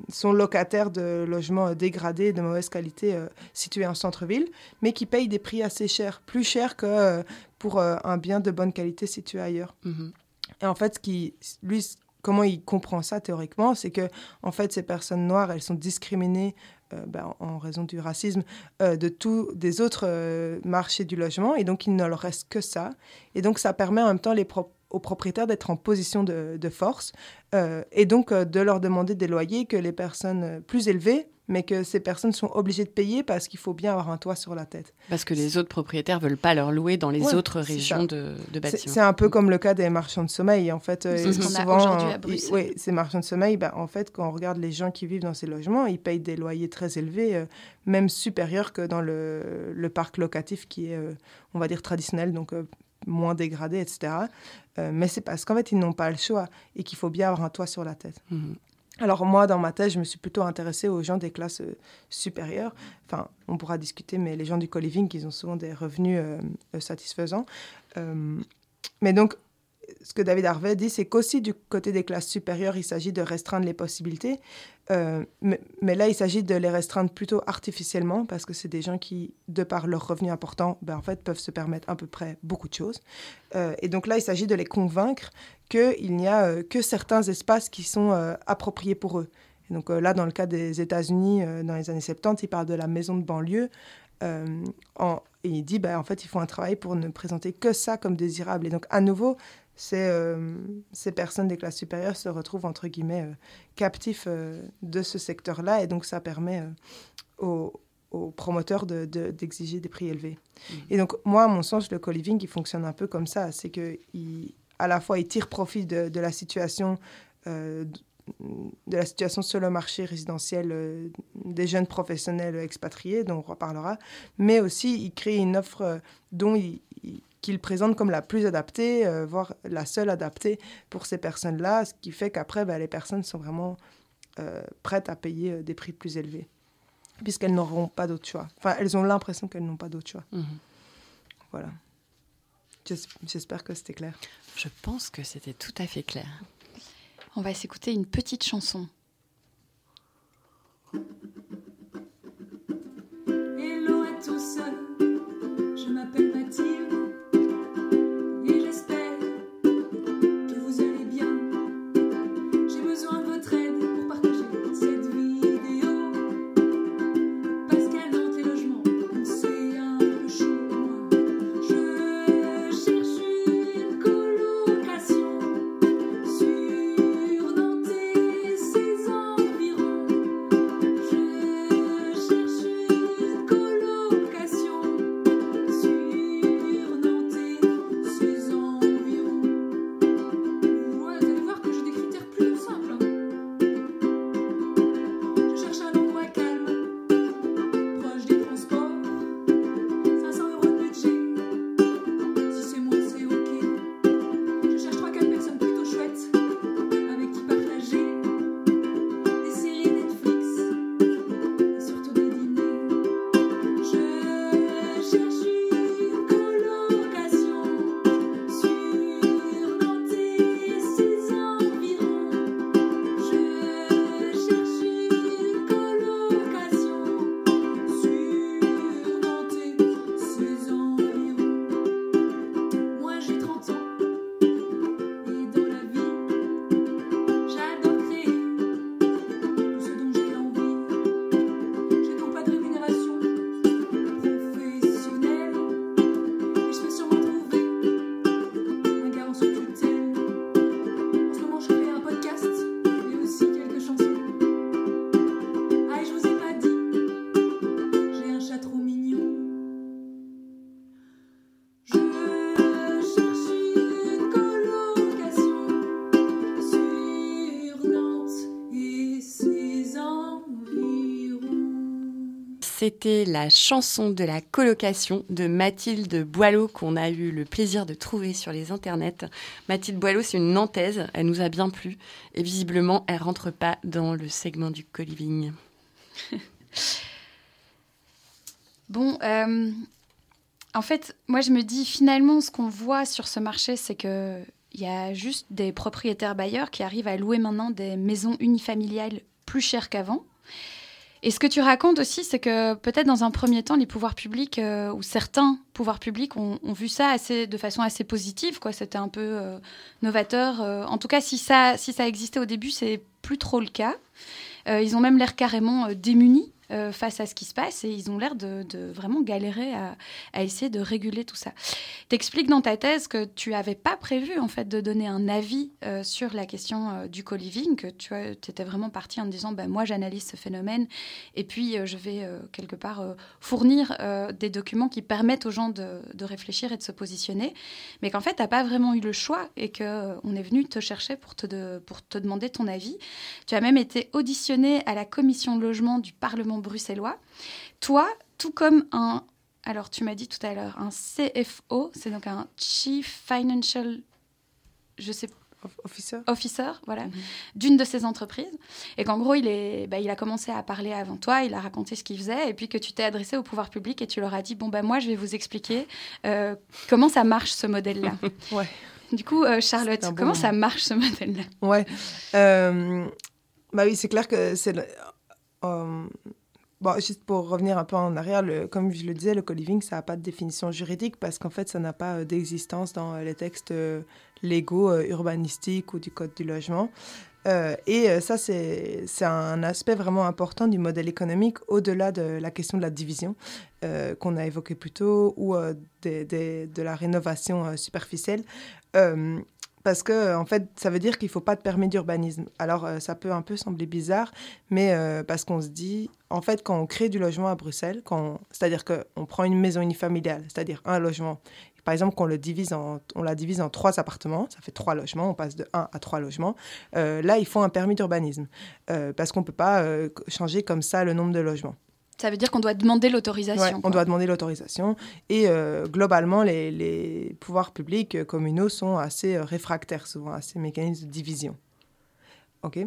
sont locataires de logements dégradés de mauvaise qualité euh, situés en centre-ville, mais qui payent des prix assez chers, plus chers que euh, pour un bien de bonne qualité situé ailleurs. Mhm. Et en fait, ce qui, lui, comment il comprend ça théoriquement, c'est que en fait, ces personnes noires, elles sont discriminées ben, en raison du racisme de tous des autres marchés du logement, et donc il ne leur reste que ça. Et donc ça permet en même temps les aux propriétaires d'être en position de, force euh, et donc euh, de leur demander des loyers que les personnes euh, plus élevées, mais que ces personnes sont obligées de payer parce qu'il faut bien avoir un toit sur la tête. Parce que les autres propriétaires veulent pas leur louer dans les autres régions de, de, bâtiments. C'est un peu comme le cas des marchands de sommeil. En fait, c'est ce souvent, à Bruxelles. Oui, ces marchands de sommeil, bah, en fait, quand on regarde les gens qui vivent dans ces logements, ils payent des loyers très élevés, même supérieurs que dans le, le, parc locatif qui est, on va dire, traditionnel, donc moins dégradé, etc. Euh, mais c'est parce qu'en fait, ils n'ont pas le choix et qu'il faut bien avoir un toit sur la tête. Mhm. Alors moi, dans ma thèse, je me suis plutôt intéressée aux gens des classes euh, supérieures. Enfin, on pourra discuter, mais les gens du co-living, ils ont souvent des revenus euh, satisfaisants. mais donc, ce que David Harvey dit, c'est qu'aussi du côté des classes supérieures, il s'agit de restreindre les possibilités. Euh, mais, là, il s'agit de les restreindre plutôt artificiellement, parce que c'est des gens qui, de par leurs revenus importants, ben, en fait, peuvent se permettre à peu près beaucoup de choses. Euh, et donc là, il s'agit de les convaincre qu'il n'y a euh, que certains espaces qui sont appropriés pour eux. Et donc là, dans le cas des États-Unis, dans les années 70, il parle de la maison de banlieue. Et il dit, bah, en fait, il faut un travail pour ne présenter que ça comme désirable. Et donc, à nouveau, ces, ces personnes des classes supérieures se retrouvent, entre guillemets, captifs de ce secteur-là. Et donc, ça permet aux, aux promoteurs d'exiger de, des prix élevés. Mmh. Et donc, moi, à mon sens, le co-living, il fonctionne un peu comme ça. C'est qu'à la fois, il tire profit de, de la situation, euh, de la situation sur le marché résidentiel euh, des jeunes professionnels expatriés, dont on reparlera, mais aussi, il crée une offre euh, dont il, qu'il présente comme la plus adaptée, voire la seule adaptée pour ces personnes-là, ce qui fait qu'après, ben, les personnes sont vraiment prêtes à payer des prix plus élevés puisqu'elles n'auront pas d'autre choix. Enfin, elles ont l'impression qu'elles n'ont pas d'autre choix. Mhm. Voilà. J'espère que c'était clair. Je pense que c'était tout à fait clair. On va s'écouter une petite chanson. Hello à tous, je m'appelle Mathilde. C'était la chanson de la colocation de Mathilde Boileau qu'on a eu le plaisir de trouver sur les internets. Mathilde Boileau, c'est une Nantaise, elle nous a bien plu et visiblement elle rentre pas dans le segment du co-living. bon, euh, en fait, moi je me dis finalement ce qu'on voit sur ce marché, c'est que il y a juste des propriétaires bailleurs qui arrivent à louer maintenant des maisons unifamiliales plus chères qu'avant. Et ce que tu racontes aussi, c'est que peut-être dans un premier temps, les pouvoirs publics euh, ou certains pouvoirs publics ont, vu ça assez, de façon assez positive. Quoi. C'était un peu euh, novateur. Euh. en tout cas, si ça, si ça existait au début, c'est plus trop le cas. ils ont même l'air carrément démunis euh, face à ce qui se passe et ils ont l'air de, vraiment galérer à, essayer de réguler tout ça. T'expliques dans ta thèse que tu n'avais pas prévu en fait de donner un avis euh, sur la question euh, du co-living, que tu étais vraiment parti en disant ben, moi j'analyse ce phénomène et puis je vais quelque part fournir des documents qui permettent aux gens de, réfléchir et de se positionner, mais qu'en fait tu n'as pas vraiment eu le choix et qu'on est venu te chercher pour te, pour te demander ton avis. Tu as même été auditionné à la commission de logement du Parlement bruxellois. Toi, tout comme un, alors tu m'as dit tout à l'heure, un CFO, c'est donc un Chief Financial, je sais Officer? Officer, voilà, mhm. d'une de ces entreprises. Et qu'en gros, il, est, bah, il a commencé à parler avant toi, il a raconté ce qu'il faisait, et puis que tu t'es adressé au pouvoir public et tu leur as dit Bon, ben moi, je vais vous expliquer euh, comment ça marche ce modèle-là. ouais. Du coup, euh, Charlotte, comment ça marche ce modèle-là? Ouais. Euh, bah oui, c'est clair que c'est. Bon, juste pour revenir un peu en arrière, comme je le disais, le co-living, ça n'a pas de définition juridique parce qu'en fait, ça n'a pas euh, d'existence dans euh, les textes euh, légaux, urbanistiques ou du code du logement. Et ça, c'est un aspect vraiment important du modèle économique, au-delà de la question de la division qu'on a évoquée plus tôt, ou de la rénovation superficielle. Euh, parce que, en fait, ça veut dire qu'il ne faut pas de permis d'urbanisme. Alors, euh, ça peut un peu sembler bizarre, mais euh, parce qu'on se dit, en fait, quand on crée du logement à Bruxelles, c'est-à-dire qu'on prend une maison unifamiliale, c'est-à-dire un logement, par exemple, qu'on le divise en, on la divise en trois appartements, ça fait trois logements, on passe de un à trois logements. Euh, là, il faut un permis d'urbanisme euh, parce qu'on ne peut pas euh, changer comme ça le nombre de logements. Ça veut dire qu'on doit demander l'autorisation. Ouais, on doit demander l'autorisation. Et euh, globalement, les, les pouvoirs publics euh, communaux sont assez euh, réfractaires souvent à ces mécanismes de division. Ok.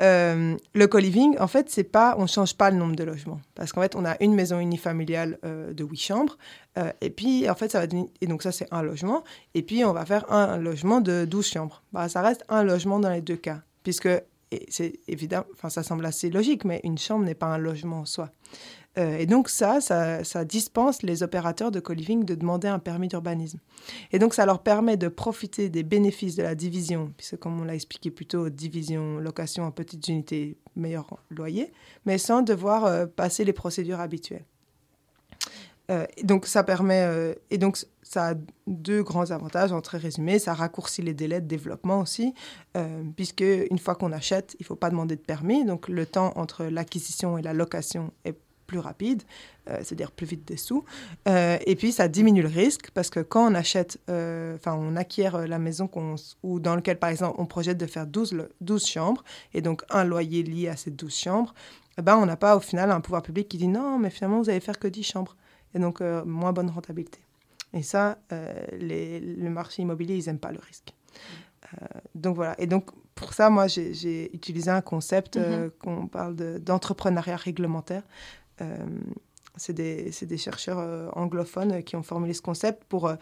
Euh, le co-living, en fait, c'est pas, on change pas le nombre de logements, parce qu'en fait, on a une maison unifamiliale euh, de huit chambres, euh, et puis en fait, ça va devenir- et donc ça c'est un logement, et puis on va faire un, logement de 12 chambres. Bah, ça reste un logement dans les deux cas, puisque c'est évident, enfin ça semble assez logique, mais une chambre n'est pas un logement en soi. Euh, et donc ça, ça, dispense les opérateurs de co-living de demander un permis d'urbanisme. Et donc ça leur permet de profiter des bénéfices de la division, puisque comme on l'a expliqué plus tôt, division, location en petites unités, meilleur loyer, mais sans devoir euh, passer les procédures habituelles. Euh, donc ça permet, euh, et donc ça a deux grands avantages en très résumé. Ça raccourcit les délais de développement aussi, euh, puisque une fois qu'on achète, il faut pas demander de permis, donc le temps entre l'acquisition et la location est plus rapide, euh, c'est-à-dire plus vite des sous. Euh, et puis ça diminue le risque parce que quand on achète, euh, enfin on acquiert la maison dans lequel par exemple on projette de faire 12, lo- 12 chambres et donc un loyer lié à ces 12 chambres, eh ben, on n'a pas au final un pouvoir public qui dit non, mais finalement vous allez faire que 10 chambres et donc moins bonne rentabilité. Et ça, euh, les, le marché immobilier, ils n'aiment pas le risque. Euh, donc voilà. Et donc pour ça, moi, j'ai, utilisé un concept euh, qu'on parle de- d'entrepreneuriat réglementaire. C'est des, chercheurs euh, anglophones qui ont formulé ce concept pour euh,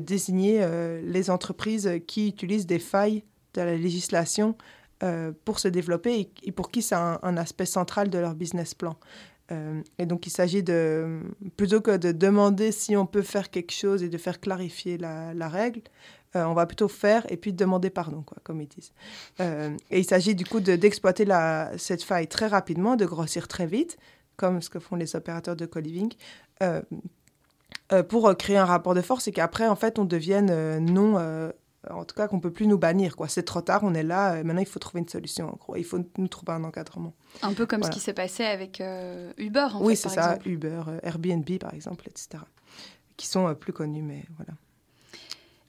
désigner euh, les entreprises qui utilisent des failles de la législation pour se développer et, et pour qui c'est un, un aspect central de leur business plan. Euh, et donc, il s'agit de, plutôt que de demander si on peut faire quelque chose et de faire clarifier la, règle, euh, on va plutôt faire et puis demander pardon, quoi, comme ils disent. Euh, et il s'agit du coup de- d'exploiter cette faille très rapidement, de grossir très vite, comme ce que font les opérateurs de co-living, pour créer un rapport de force et qu'après, en fait, on devienne non... euh, en tout cas, qu'on peut plus nous bannir. quoi. C'est trop tard, on est là. euh, maintenant, il faut trouver une solution. En gros, il faut nous trouver un encadrement. Un peu comme Voilà. ce qui s'est passé avec euh, Uber, en oui, c'est ça. exemple. Uber, Airbnb, par exemple, etc. Qui sont euh, plus connus, mais voilà.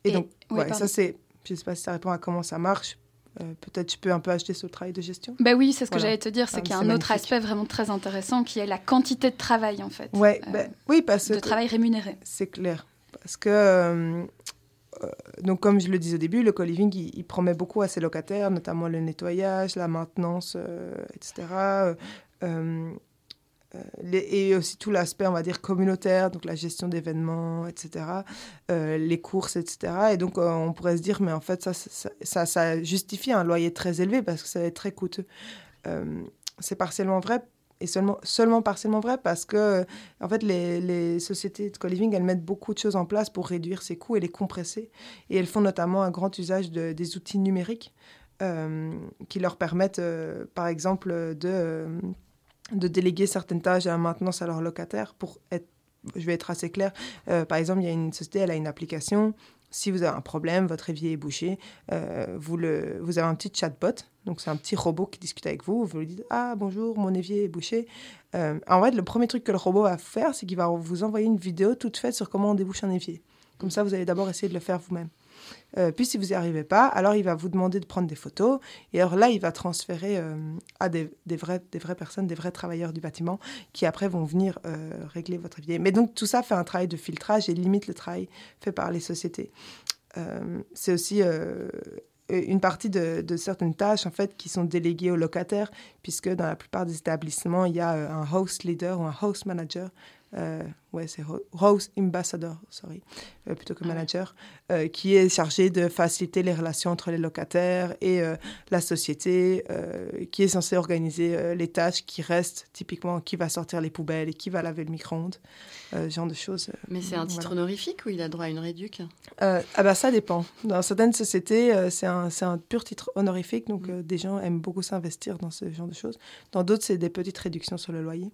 Et, Et- donc, oui, ouais, pardon. ça, c'est. Je sais pas si ça répond à comment ça marche. Euh, Peut-être tu peux un peu acheter ce travail de gestion. Bah oui, c'est ce que Voilà. j'allais te dire, c'est Ah, qu'il y a un autre aspect vraiment très intéressant qui est la quantité de travail, en fait. Ouais, ben, oui, parce de que. travail rémunéré. C'est clair. Parce que, donc comme je le disais au début, le co-living, il, promet beaucoup à ses locataires, notamment le nettoyage, la maintenance, euh, etc. Euh, euh, et aussi tout l'aspect, on va dire, communautaire, donc la gestion d'événements, etc. euh, les courses, etc. Et donc, euh, on pourrait se dire, mais en fait, ça, justifie un loyer très élevé parce que ça va être très coûteux. Euh, c'est partiellement vrai et seulement, seulement partiellement vrai parce que en fait, les, les sociétés de co-living, elles mettent beaucoup de choses en place pour réduire ces coûts et les compresser. Et elles font notamment un grand usage de- des outils numériques euh, qui leur permettent, euh, par exemple, de, euh, de déléguer certaines tâches à la maintenance à leurs locataires pour je vais être assez clair, Euh, par exemple, il y a une société, elle a une application. Si vous avez un problème, votre évier est bouché, euh, vous, avez un petit chatbot, donc c'est un petit robot qui discute avec vous. Vous lui dites Ah, bonjour, mon évier est bouché. Euh, en fait, le premier truc que le robot va faire, c'est qu'il va vous envoyer une vidéo toute faite sur comment on débouche un évier. Comme ça, vous allez d'abord essayer de le faire vous-même. Euh, puis, si vous n'y arrivez pas, alors il va vous demander de prendre des photos. Et alors là, il va transférer euh, à des, vraies, personnes, des vrais travailleurs du bâtiment, qui après vont venir euh, régler votre évier. Mais donc, tout ça fait un travail de filtrage et limite le travail fait par les sociétés. C'est aussi une partie de, de certaines tâches en fait qui sont déléguées aux locataires, puisque dans la plupart des établissements, il y a un host leader ou un host manager. Ouais, c'est Ro- Rose Ambassador, sorry, euh, plutôt que Ah manager, euh, qui est chargé de faciliter les relations entre les locataires et euh, la société, qui est censé organiser les tâches qui restent, typiquement qui va sortir les poubelles et qui va laver le micro-ondes, ce genre de choses. Mais c'est un titre Voilà. honorifique ou il a droit à une réduc ah bah ça dépend. Dans certaines sociétés, c'est un, un pur titre honorifique, donc Mm. des gens aiment beaucoup s'investir dans ce genre de choses. Dans d'autres, c'est des petites réductions sur le loyer.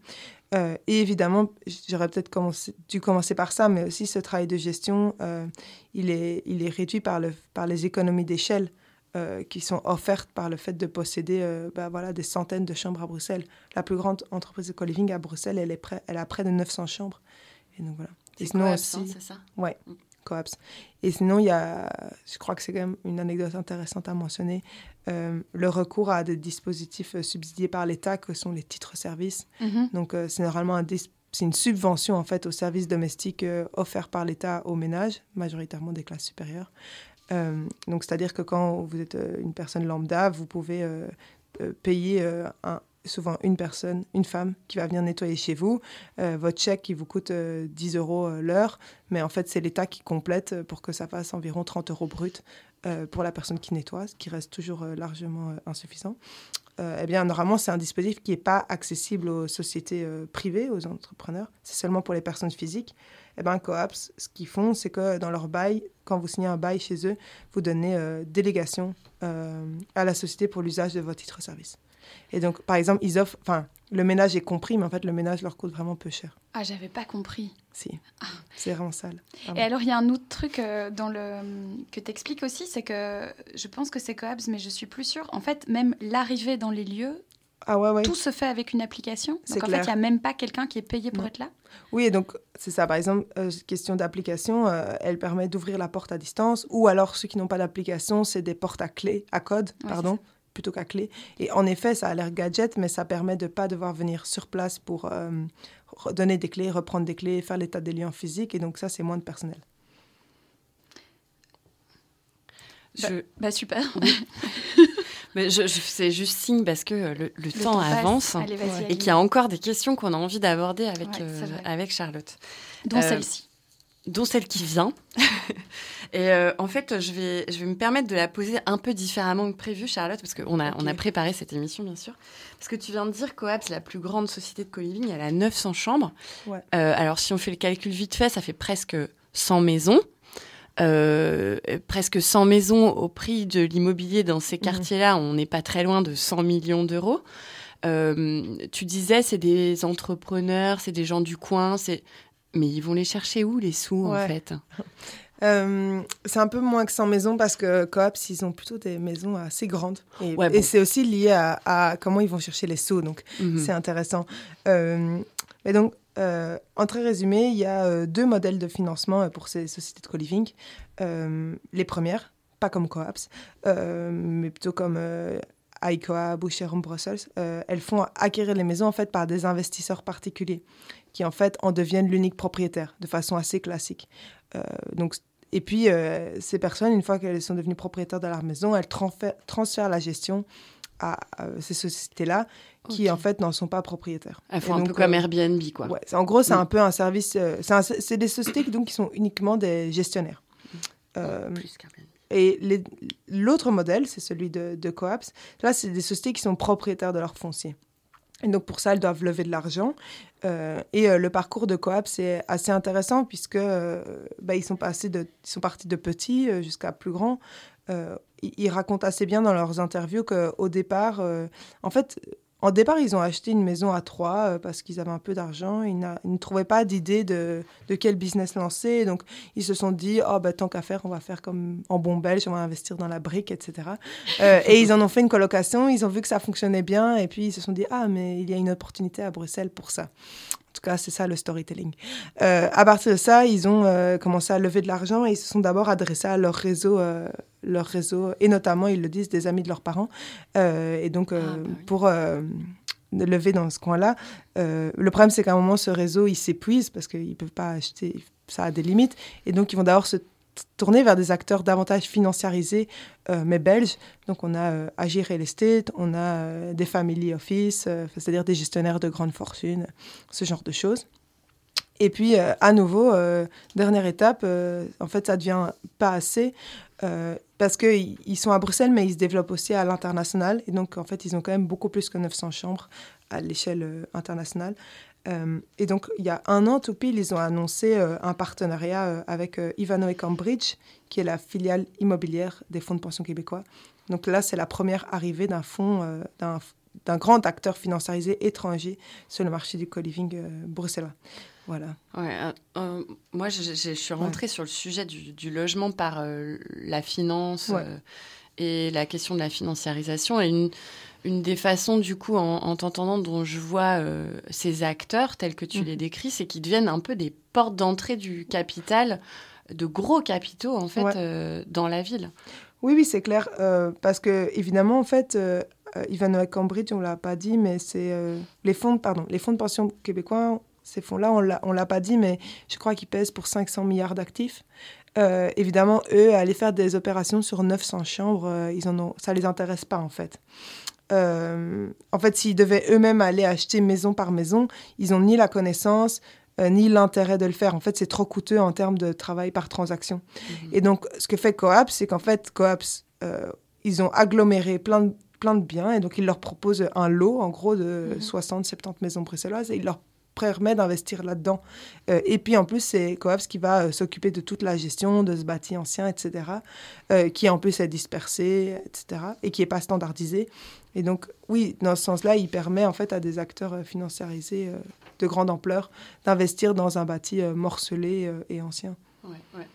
Et évidemment, j'aurais peut-être commencé- dû commencer par ça, mais aussi ce travail de gestion, euh, il, est, il est réduit par, le, par les économies d'échelle euh, qui sont offertes par le fait de posséder bah, voilà, des centaines de chambres à Bruxelles. La plus grande entreprise de co-living à Bruxelles, elle, est près, elle a près de 900 chambres. Et donc voilà. Et sinon aussi- c'est ça? Coaps. Et sinon, il y a, je crois que c'est quand même une anecdote intéressante à mentionner, euh, le recours à des dispositifs euh, subsidiés par l'État que sont les titres-services. Mhm. Donc, euh, c'est normalement un dis- c'est une subvention en fait aux services domestiques euh, offerts par l'État aux ménages, majoritairement des classes supérieures. Euh, donc, c'est-à-dire que quand vous êtes euh, une personne lambda, vous pouvez euh, payer souvent une personne, une femme qui va venir nettoyer chez vous. Votre chèque qui vous coûte euh, 10 euros l'heure, mais en fait, c'est l'État qui complète pour que ça fasse environ 30 euros brut pour la personne qui nettoie, ce qui reste toujours largement insuffisant. Euh, eh bien, normalement, c'est un dispositif qui n'est pas accessible aux sociétés euh, privées, aux entrepreneurs. C'est seulement pour les personnes physiques. Eh bien, Coaps, ce qu'ils font, c'est que dans leur bail, quand vous signez un bail chez eux, vous donnez euh, délégation à la société pour l'usage de votre titre-service. Et donc, par exemple, ils offrent... Enfin, le ménage est compris, mais en fait, le ménage leur coûte vraiment peu cher. Ah, j'avais pas compris. Si, c'est vraiment sale. Ah Et alors, il y a un autre truc euh, dans le... que tu expliques aussi, c'est que je pense que c'est Coabs, mais je suis plus sûre. En fait, même l'arrivée dans les lieux, Ah ouais, ouais. tout se fait avec une application. Donc, en clair. fait, il n'y a même pas quelqu'un qui est payé pour Non. être là. Oui, et donc c'est ça. Par exemple, euh, question d'application, euh, elle permet d'ouvrir la porte à distance. Ou alors, ceux qui n'ont pas d'application, c'est des portes à clé, à code, Ouais, pardon, plutôt qu'à clé. Et en effet, ça a l'air gadget, mais ça permet de pas devoir venir sur place pour euh, donner des clés, reprendre des clés, faire l'état des liens physiques. Et donc ça, c'est moins de personnel. Je, Bah, super. mais je, je- c'est juste signe parce que le, le Le temps avance Allez, et qu'il y a encore des questions qu'on a envie d'aborder avec, Ouais, euh, avec Charlotte. Dont Euh, celle-ci. Dont celle qui vient. et euh, en fait, je vais, je vais me permettre de la poser un peu différemment que prévu, Charlotte, parce qu'on a, on a préparé cette émission, bien sûr. Parce que tu viens de dire qu'Oab, c'est la plus grande société de co-living, elle a 900 chambres. Ouais. Euh, alors, si on fait le calcul vite fait, ça fait presque 100 maisons. Euh, presque 100 maisons au prix de l'immobilier dans ces Mhm. quartiers-là, on n'est pas très loin de 100 millions d'euros. Euh, tu disais, c'est des entrepreneurs, c'est des gens du coin, c'est mais ils vont les chercher où les sous en fait? Euh, c'est un peu moins que 100 maisons parce que Coaps, ils ont plutôt des maisons assez grandes. Et, Ouais, et c'est aussi lié à, à comment ils vont chercher les sous. Donc, Mhm. C'est intéressant. Euh, et donc, euh, en très résumé, il y a euh, deux modèles de financement pour ces sociétés de co-living. Les premières, pas comme Coaps, euh, mais plutôt comme euh, ICOA, Boucher Brussels, euh, elles font acquérir les maisons en fait par des investisseurs particuliers qui en fait en deviennent l'unique propriétaire de façon assez classique. Euh, donc, et puis, euh, ces personnes, une fois qu'elles sont devenues propriétaires de leur maison, elles transfèrent, la gestion à euh, ces sociétés-là qui en fait n'en sont pas propriétaires. Elles font un peu comme euh, Airbnb quoi. Ouais, en gros, c'est Mm. un peu un service. c'est des sociétés qui, donc, qui sont uniquement des gestionnaires. Plus qu'Airbnb. et l'autre modèle, c'est celui de, de Coaps. Là, c'est des sociétés qui sont propriétaires de leur foncier. Donc, pour ça, elles doivent lever de l'argent. Euh, et euh, le parcours de Coaps est assez intéressant puisque euh, bah, ils, sont passés de, sont partis de petits jusqu'à plus grands. Ils, racontent assez bien dans leurs interviews qu'au départ, en fait, en départ, ils ont acheté une maison à trois euh, parce qu'ils avaient un peu d'argent. Ils, ils ne trouvaient pas d'idée de, de quel business lancer. Donc, ils se sont dit, oh, bah, tant qu'à faire, on va faire comme en bon belge, on va investir dans la brique, etc. Euh, et ils en ont fait une colocation, ils ont vu que ça fonctionnait bien, et puis ils se sont dit, ah, mais il y a une opportunité à Bruxelles pour ça. En tout cas, c'est ça le storytelling. Euh, à partir de ça, ils ont euh, commencé à lever de l'argent et ils se sont d'abord adressés à leur réseau, euh, leur réseau, et notamment, ils le disent, des amis de leurs parents. Et donc, Ah, bah oui. pour lever dans ce coin-là, le problème, c'est qu'à un moment, ce réseau, il s'épuise parce qu'ils ne peuvent pas acheter, ça a des limites. Et donc, ils vont d'abord se tourner vers des acteurs davantage financiarisés, euh, mais belges. Donc, on a euh, Agir Real Estate, on a euh, des family office, euh, c'est-à-dire des gestionnaires de grandes fortunes, ce genre de choses. Et puis, à nouveau, dernière étape, en fait, ça devient pas assez parce qu'ils ils sont à Bruxelles, mais ils se développent aussi à l'international. Et donc, en fait, ils ont quand même beaucoup plus que 900 chambres à l'échelle internationale. Euh, et donc, il y a un an, tout pile, ils ont annoncé euh, un partenariat euh, avec euh, Ivano et Cambridge, qui est la filiale immobilière des fonds de pension québécois. Donc là, c'est la première arrivée d'un fonds, d'un grand acteur financiarisé étranger sur le marché du co-living bruxellois. Voilà. Ouais, euh, moi, je, suis rentrée sur le sujet du, du logement par euh, la finance Ouais. euh, et la question de la financiarisation. Et une, une des façons, du coup, en, en t'entendant, dont je vois euh, ces acteurs tels que tu Mhm. les décris, c'est qu'ils deviennent un peu des portes d'entrée du capital, de gros capitaux, en fait, Ouais. euh, dans la ville. Oui, oui, c'est clair. euh, parce que, évidemment, en fait, et Cambridge, on ne l'a pas dit, mais c'est les fonds, pardon, les fonds de pension québécois, ces fonds-là, on ne l'a pas dit, mais je crois qu'ils pèsent pour 500 milliards d'actifs. Euh, évidemment, eux, aller faire des opérations sur 900 chambres, euh, ils en ont, ça ne les intéresse pas, en fait. Euh, en fait, s'ils devaient eux-mêmes aller acheter maison par maison, ils n'ont ni la connaissance, euh, ni l'intérêt de le faire. En fait, c'est trop coûteux en termes de travail par transaction. Et donc, ce que fait Coaps, c'est qu'en fait, Coaps, euh, ils ont aggloméré plein de, plein de biens et donc ils leur proposent un lot, en gros, de 60-70 maisons bruxelloises et ils leur permet d'investir là-dedans. Euh, et puis, en plus, c'est Coaps qui va euh, s'occuper de toute la gestion de ce bâti ancien, etc., euh, qui en plus est dispersé, etc., et qui n'est pas standardisé. Et donc, oui, dans ce sens-là, il permet en fait à des acteurs euh, financiarisés euh, de grande ampleur d'investir dans un bâti euh, morcelé euh, et ancien. Ouais, ouais.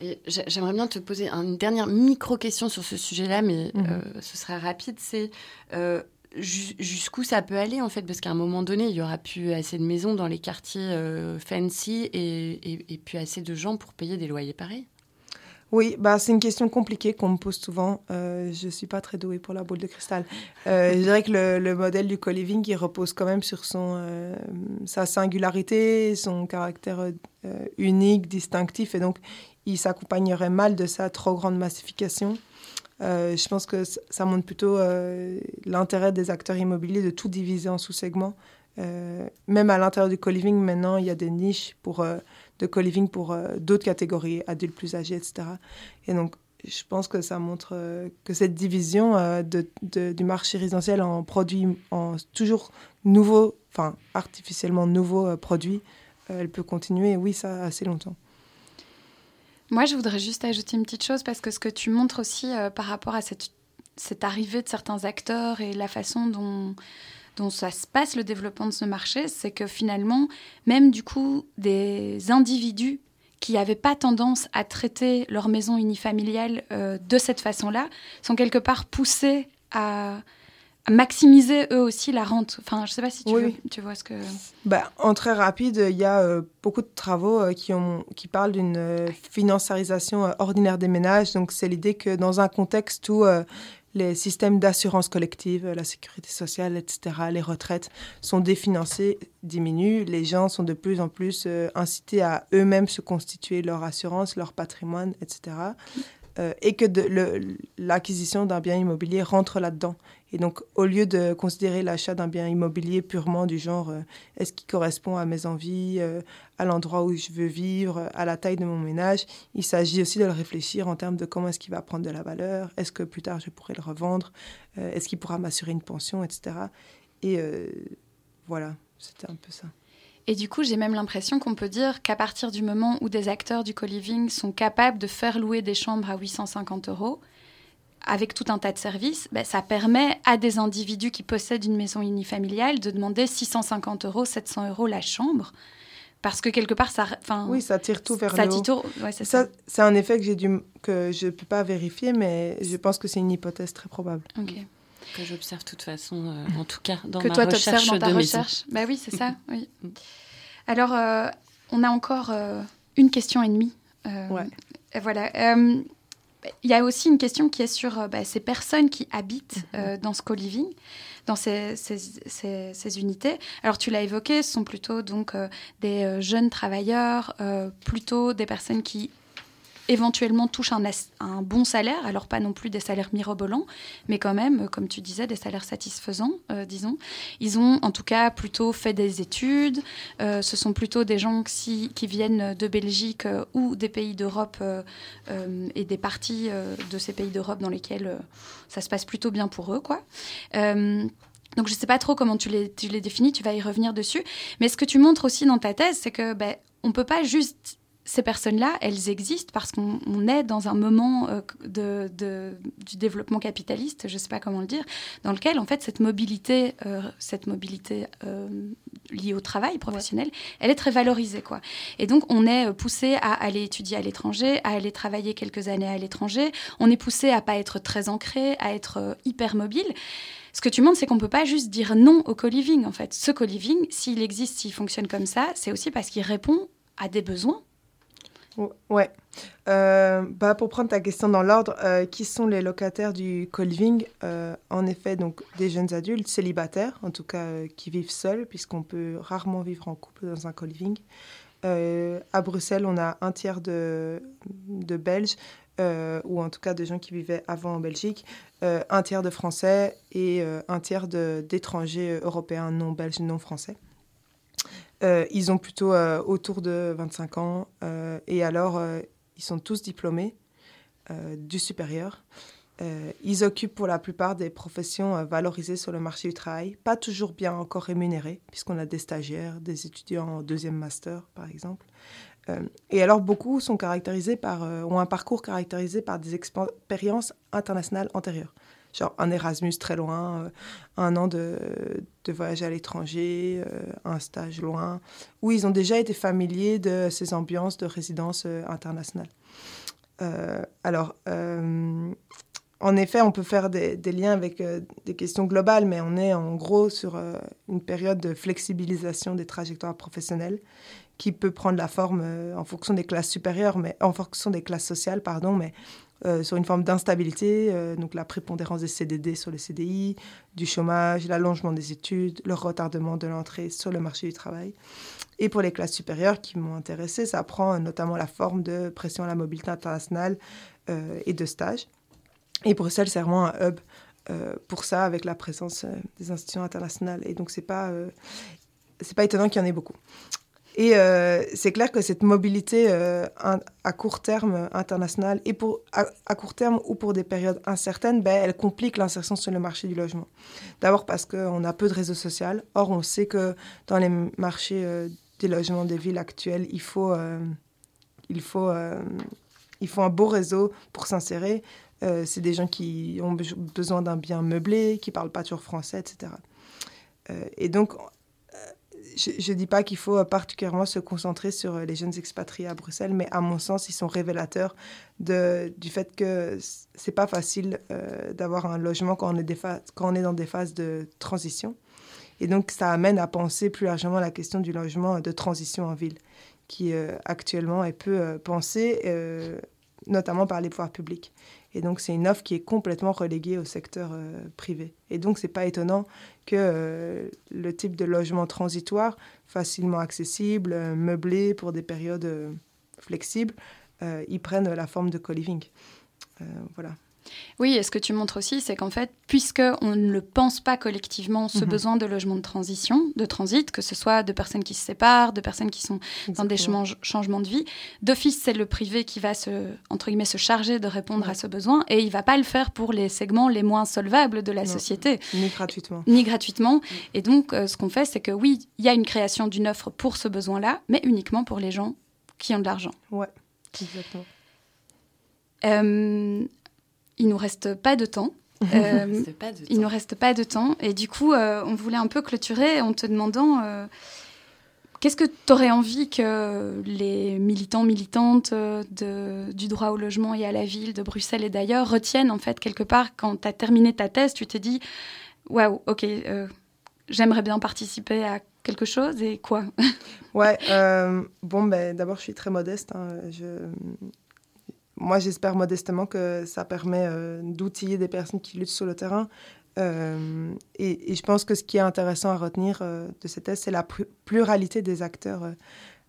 Et j'ai- j'aimerais bien te poser une dernière micro-question sur ce sujet-là, mais Mhm. ce sera rapide. C'est ju- jusqu'où ça peut aller, en fait, parce qu'à un moment donné, il y aura plus assez de maisons dans les quartiers euh, fancy et, et, et plus assez de gens pour payer des loyers pareils. Oui, bah, c'est une question compliquée qu'on me pose souvent. Euh, je ne suis pas très douée pour la boule de cristal. Euh, je dirais que le, le modèle du co-living, repose quand même sur son, euh, sa singularité, son caractère unique, distinctif, et donc il s'accompagnerait mal de sa trop grande massification. Je pense que ça montre plutôt l'intérêt des acteurs immobiliers de tout diviser en sous-segments. Euh, même à l'intérieur du co-living, maintenant, il y a des niches pour, euh, de co-living pour euh, d'autres catégories, adultes plus âgés, etc. Et donc, je pense que ça montre euh, que cette division du marché résidentiel en produits, en toujours nouveaux, enfin artificiellement nouveaux produits, elle peut continuer, oui, ça assez longtemps. Moi, je voudrais juste ajouter une petite chose parce que ce que tu montres aussi par rapport à cette arrivée de certains acteurs et la façon dont, dont ça se passe, le développement de ce marché, c'est que finalement, même du coup, des individus qui n'avaient pas tendance à traiter leur maison unifamiliale euh, de cette façon-là sont quelque part poussés à, à maximiser eux aussi la rente. Enfin, je sais pas si tu, Oui, veux- oui. tu vois ce que... Bah, en très rapide, il y a euh, beaucoup de travaux euh, qui, ont, qui parlent d'une financiarisation ordinaire des ménages. Donc, c'est l'idée que dans un contexte où les systèmes d'assurance collective, la sécurité sociale, etc., les retraites sont définancés, diminuent, les gens sont de plus en plus euh, incités à eux-mêmes se constituer leur assurance, leur patrimoine, etc. Euh, et que l'acquisition d'un bien immobilier rentre là-dedans. Et donc, au lieu de considérer l'achat d'un bien immobilier purement du genre euh, est-ce qu'il correspond à mes envies, euh, à l'endroit où je veux vivre, à la taille de mon ménage, il s'agit aussi de le réfléchir en termes de comment est-ce qu'il va prendre de la valeur, est-ce que plus tard je pourrai le revendre, est-ce qu'il pourra m'assurer une pension, etc. Et voilà, c'était un peu ça. Et du coup, j'ai même l'impression qu'on peut dire qu'à partir du moment où des acteurs du co-living sont capables de faire louer des chambres à 850 euros, avec tout un tas de services, ben, ça permet à des individus qui possèdent une maison unifamiliale de demander 650 euros, 700 euros la chambre. Parce que quelque part, ça, enfin, Oui, ça tire tout vers ça le haut. ouais, c'est ça. Ça, c'est un effet que j'ai dû, que je peux pas vérifier, mais je pense que c'est une hypothèse très probable. Ok. Que j'observe de toute façon, euh, en tout cas, dans que ma toi recherche dans ta de maison. recherche. Bah oui, c'est ça. Oui. Alors, euh, on a encore euh, une question et demie. Euh, Ouais. Voilà. Il y a aussi une question qui est sur bah, ces personnes qui habitent euh, dans ce co-living, dans ces, ces, ces- ces unités. Alors, tu l'as évoqué, ce sont plutôt donc des jeunes travailleurs, plutôt des personnes qui éventuellement touchent un, bon salaire, alors pas non plus des salaires mirobolants, mais quand même, euh, comme tu disais, des salaires satisfaisants, euh, disons. Ils ont en tout cas plutôt fait des études, euh, ce sont plutôt des gens qui, viennent de Belgique ou des pays d'Europe et des parties de ces pays d'Europe dans lesquels ça se passe plutôt bien pour eux, quoi. Donc je sais pas trop comment tu les, définis, tu vas y revenir dessus. Mais ce que tu montres aussi dans ta thèse, c'est que ben, on peut pas juste ces personnes-là, elles existent parce qu'on on est dans un moment euh, de, de- du développement capitaliste, je sais pas comment le dire, dans lequel en fait cette mobilité, euh, cette mobilité euh, liée au travail professionnel, elle est très valorisée quoi. Et donc on est poussé à aller étudier à l'étranger, à aller travailler quelques années à l'étranger. On est poussé à pas être très ancré, à être hyper mobile. Ce que tu montres, c'est qu'on peut pas juste dire non au co-living en fait. Ce co-living, s'il existe, s'il fonctionne comme ça, c'est aussi parce qu'il répond à des besoins. Ou- Ouais. Euh, bah, pour prendre ta question dans l'ordre, euh, qui sont les locataires du co-living Euh, En effet, donc des jeunes adultes célibataires, en tout cas qui vivent seuls, puisqu'on peut rarement vivre en couple dans un co-living. Euh, à Bruxelles, on a un tiers de, de Belges, ou en tout cas de gens qui vivaient avant en Belgique, un tiers de Français et un tiers d'étrangers européens non belges, non français. Euh, ils ont plutôt euh, autour de 25 ans euh, et alors ils sont tous diplômés du supérieur. Ils occupent pour la plupart des professions valorisées sur le marché du travail, pas toujours bien encore rémunérées, puisqu'on a des stagiaires, des étudiants en deuxième master, par exemple. Et alors, beaucoup sont caractérisés par, ont un parcours caractérisé par des expériences internationales antérieures. Genre un Erasmus très loin, euh, un an de, de voyage à l'étranger, euh, un stage loin, où ils ont déjà été familiers de ces ambiances de résidence euh, internationale. Alors, en effet, on peut faire des, liens avec des questions globales, mais on est en gros sur une période de flexibilisation des trajectoires professionnelles qui peut prendre la forme en fonction des classes supérieures, mais en fonction des classes sociales, pardon, mais euh, sur une forme d'instabilité, euh, donc la prépondérance des CDD sur les CDI, du chômage, l'allongement des études, le retardement de l'entrée sur le marché du travail. Et pour les classes supérieures qui m'ont intéressé, ça prend notamment la forme de pression à la mobilité internationale euh, et de stage. Et Bruxelles, c'est vraiment un hub pour ça, avec la présence des institutions internationales. Et donc, c'est pas, c'est pas étonnant qu'il y en ait beaucoup. Et euh, c'est clair que cette mobilité euh, à court terme euh, internationale, et pour, à, court terme ou pour des périodes incertaines, ben, elle complique l'insertion sur le marché du logement. D'abord parce qu'on a peu de réseau social. Or, on sait que dans les marchés euh, des logements des villes actuelles, il faut, il faut, il faut un beau réseau pour s'insérer. C'est des gens qui ont be- besoin d'un bien meublé, qui parlent pas toujours français, etc. Et donc, je ne dis pas qu'il faut euh, particulièrement se concentrer sur euh, les jeunes expatriés à Bruxelles, mais à mon sens, ils sont révélateurs de, du fait que c'est pas facile euh, d'avoir un logement quand on, est dans des phases de transition. Et donc, ça amène à penser plus largement la question du logement de transition en ville, qui actuellement est peu euh, pensée, notamment par les pouvoirs publics. Et donc, c'est une offre qui est complètement reléguée au secteur euh, privé. Et donc, c'est pas étonnant que euh, le type de logement transitoire, facilement accessible, euh, meublé pour des périodes flexibles, ils prennent la forme de co-living. Voilà. Oui, et ce que tu montres aussi, c'est qu'en fait, puisque on ne le pense pas collectivement, ce Mhm. besoin de logement de transition, de transit, que ce soit de personnes qui se séparent, de personnes qui sont dans des change- changements de vie, d'office, c'est le privé qui va se, entre guillemets, se charger de répondre Ouais. à ce besoin, et il va pas le faire pour les segments les moins solvables de la Non. société, Ni gratuitement. ni gratuitement. Et donc, euh, ce qu'on fait, c'est que oui, il y a une création d'une offre pour ce besoin-là, mais uniquement pour les gens qui ont de l'argent. Ouais, exactement. Euh, il nous reste pas de temps. Euh, C'est pas de Il temps. nous reste pas de temps et du coup, euh, on voulait un peu clôturer en te demandant euh, qu'est-ce que tu aurais envie que les militants, militantes de, du droit au logement et à la ville de Bruxelles et d'ailleurs retiennent en fait quelque part quand tu as terminé ta thèse, tu t'es dit waouh, ok, euh, j'aimerais bien participer à quelque chose et quoi? Ouais, euh, bon, ben, d'abord, je suis très modeste. hein, je... Moi, j'espère modestement que ça permet euh, d'outiller des personnes qui luttent sur le terrain. Euh, et, je pense que ce qui est intéressant à retenir euh, de cette thèse, c'est la plu- pluralité des acteurs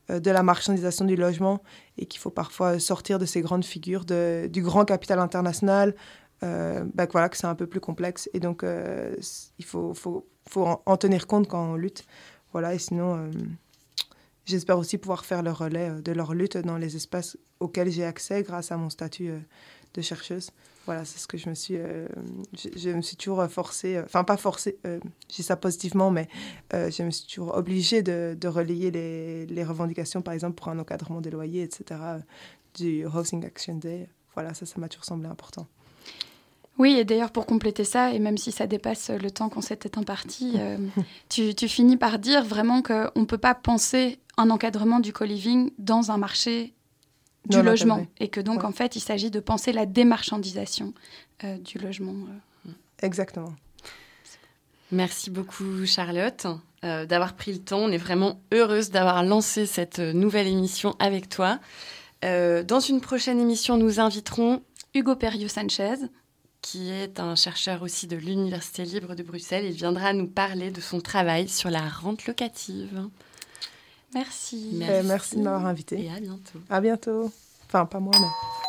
de la marchandisation du logement et qu'il faut parfois sortir de ces grandes figures du grand capital international, ben voilà, que c'est un peu plus complexe. Et donc, il faut, faut, en, en tenir compte quand on lutte. Voilà, et sinon, j'espère aussi pouvoir faire le relais euh, de leur lutte dans les espaces auxquels j'ai accès grâce à mon statut euh, de chercheuse. Voilà, c'est ce que je me suis. euh, je, me suis toujours forcée, enfin, pas forcée, euh, je dis ça positivement, mais je me suis toujours obligée de, relayer les, revendications, par exemple, pour un encadrement des loyers, etc., du Housing Action Day. Voilà, ça, ça m'a toujours semblé important. Oui, et d'ailleurs, pour compléter ça, et même si ça dépasse le temps qu'on s'était imparti, euh, tu, tu finis par dire vraiment qu'on ne peut pas penser un encadrement du co-living dans un marché du Non, logement. Et que donc, Ouais. en fait, il s'agit de penser la démarchandisation euh, du logement. euh. Exactement. Merci beaucoup Charlotte euh, d'avoir pris le temps. On est vraiment heureuse d'avoir lancé cette nouvelle émission avec toi. Euh, dans une prochaine émission, nous inviterons Hugo Perio-Sanchez. Qui est un chercheur aussi de l'Université libre de Bruxelles. Il viendra nous parler de son travail sur la rente locative. Merci. Merci. Euh, merci de m'avoir invité. Et à bientôt. À bientôt. Enfin, pas moi, mais.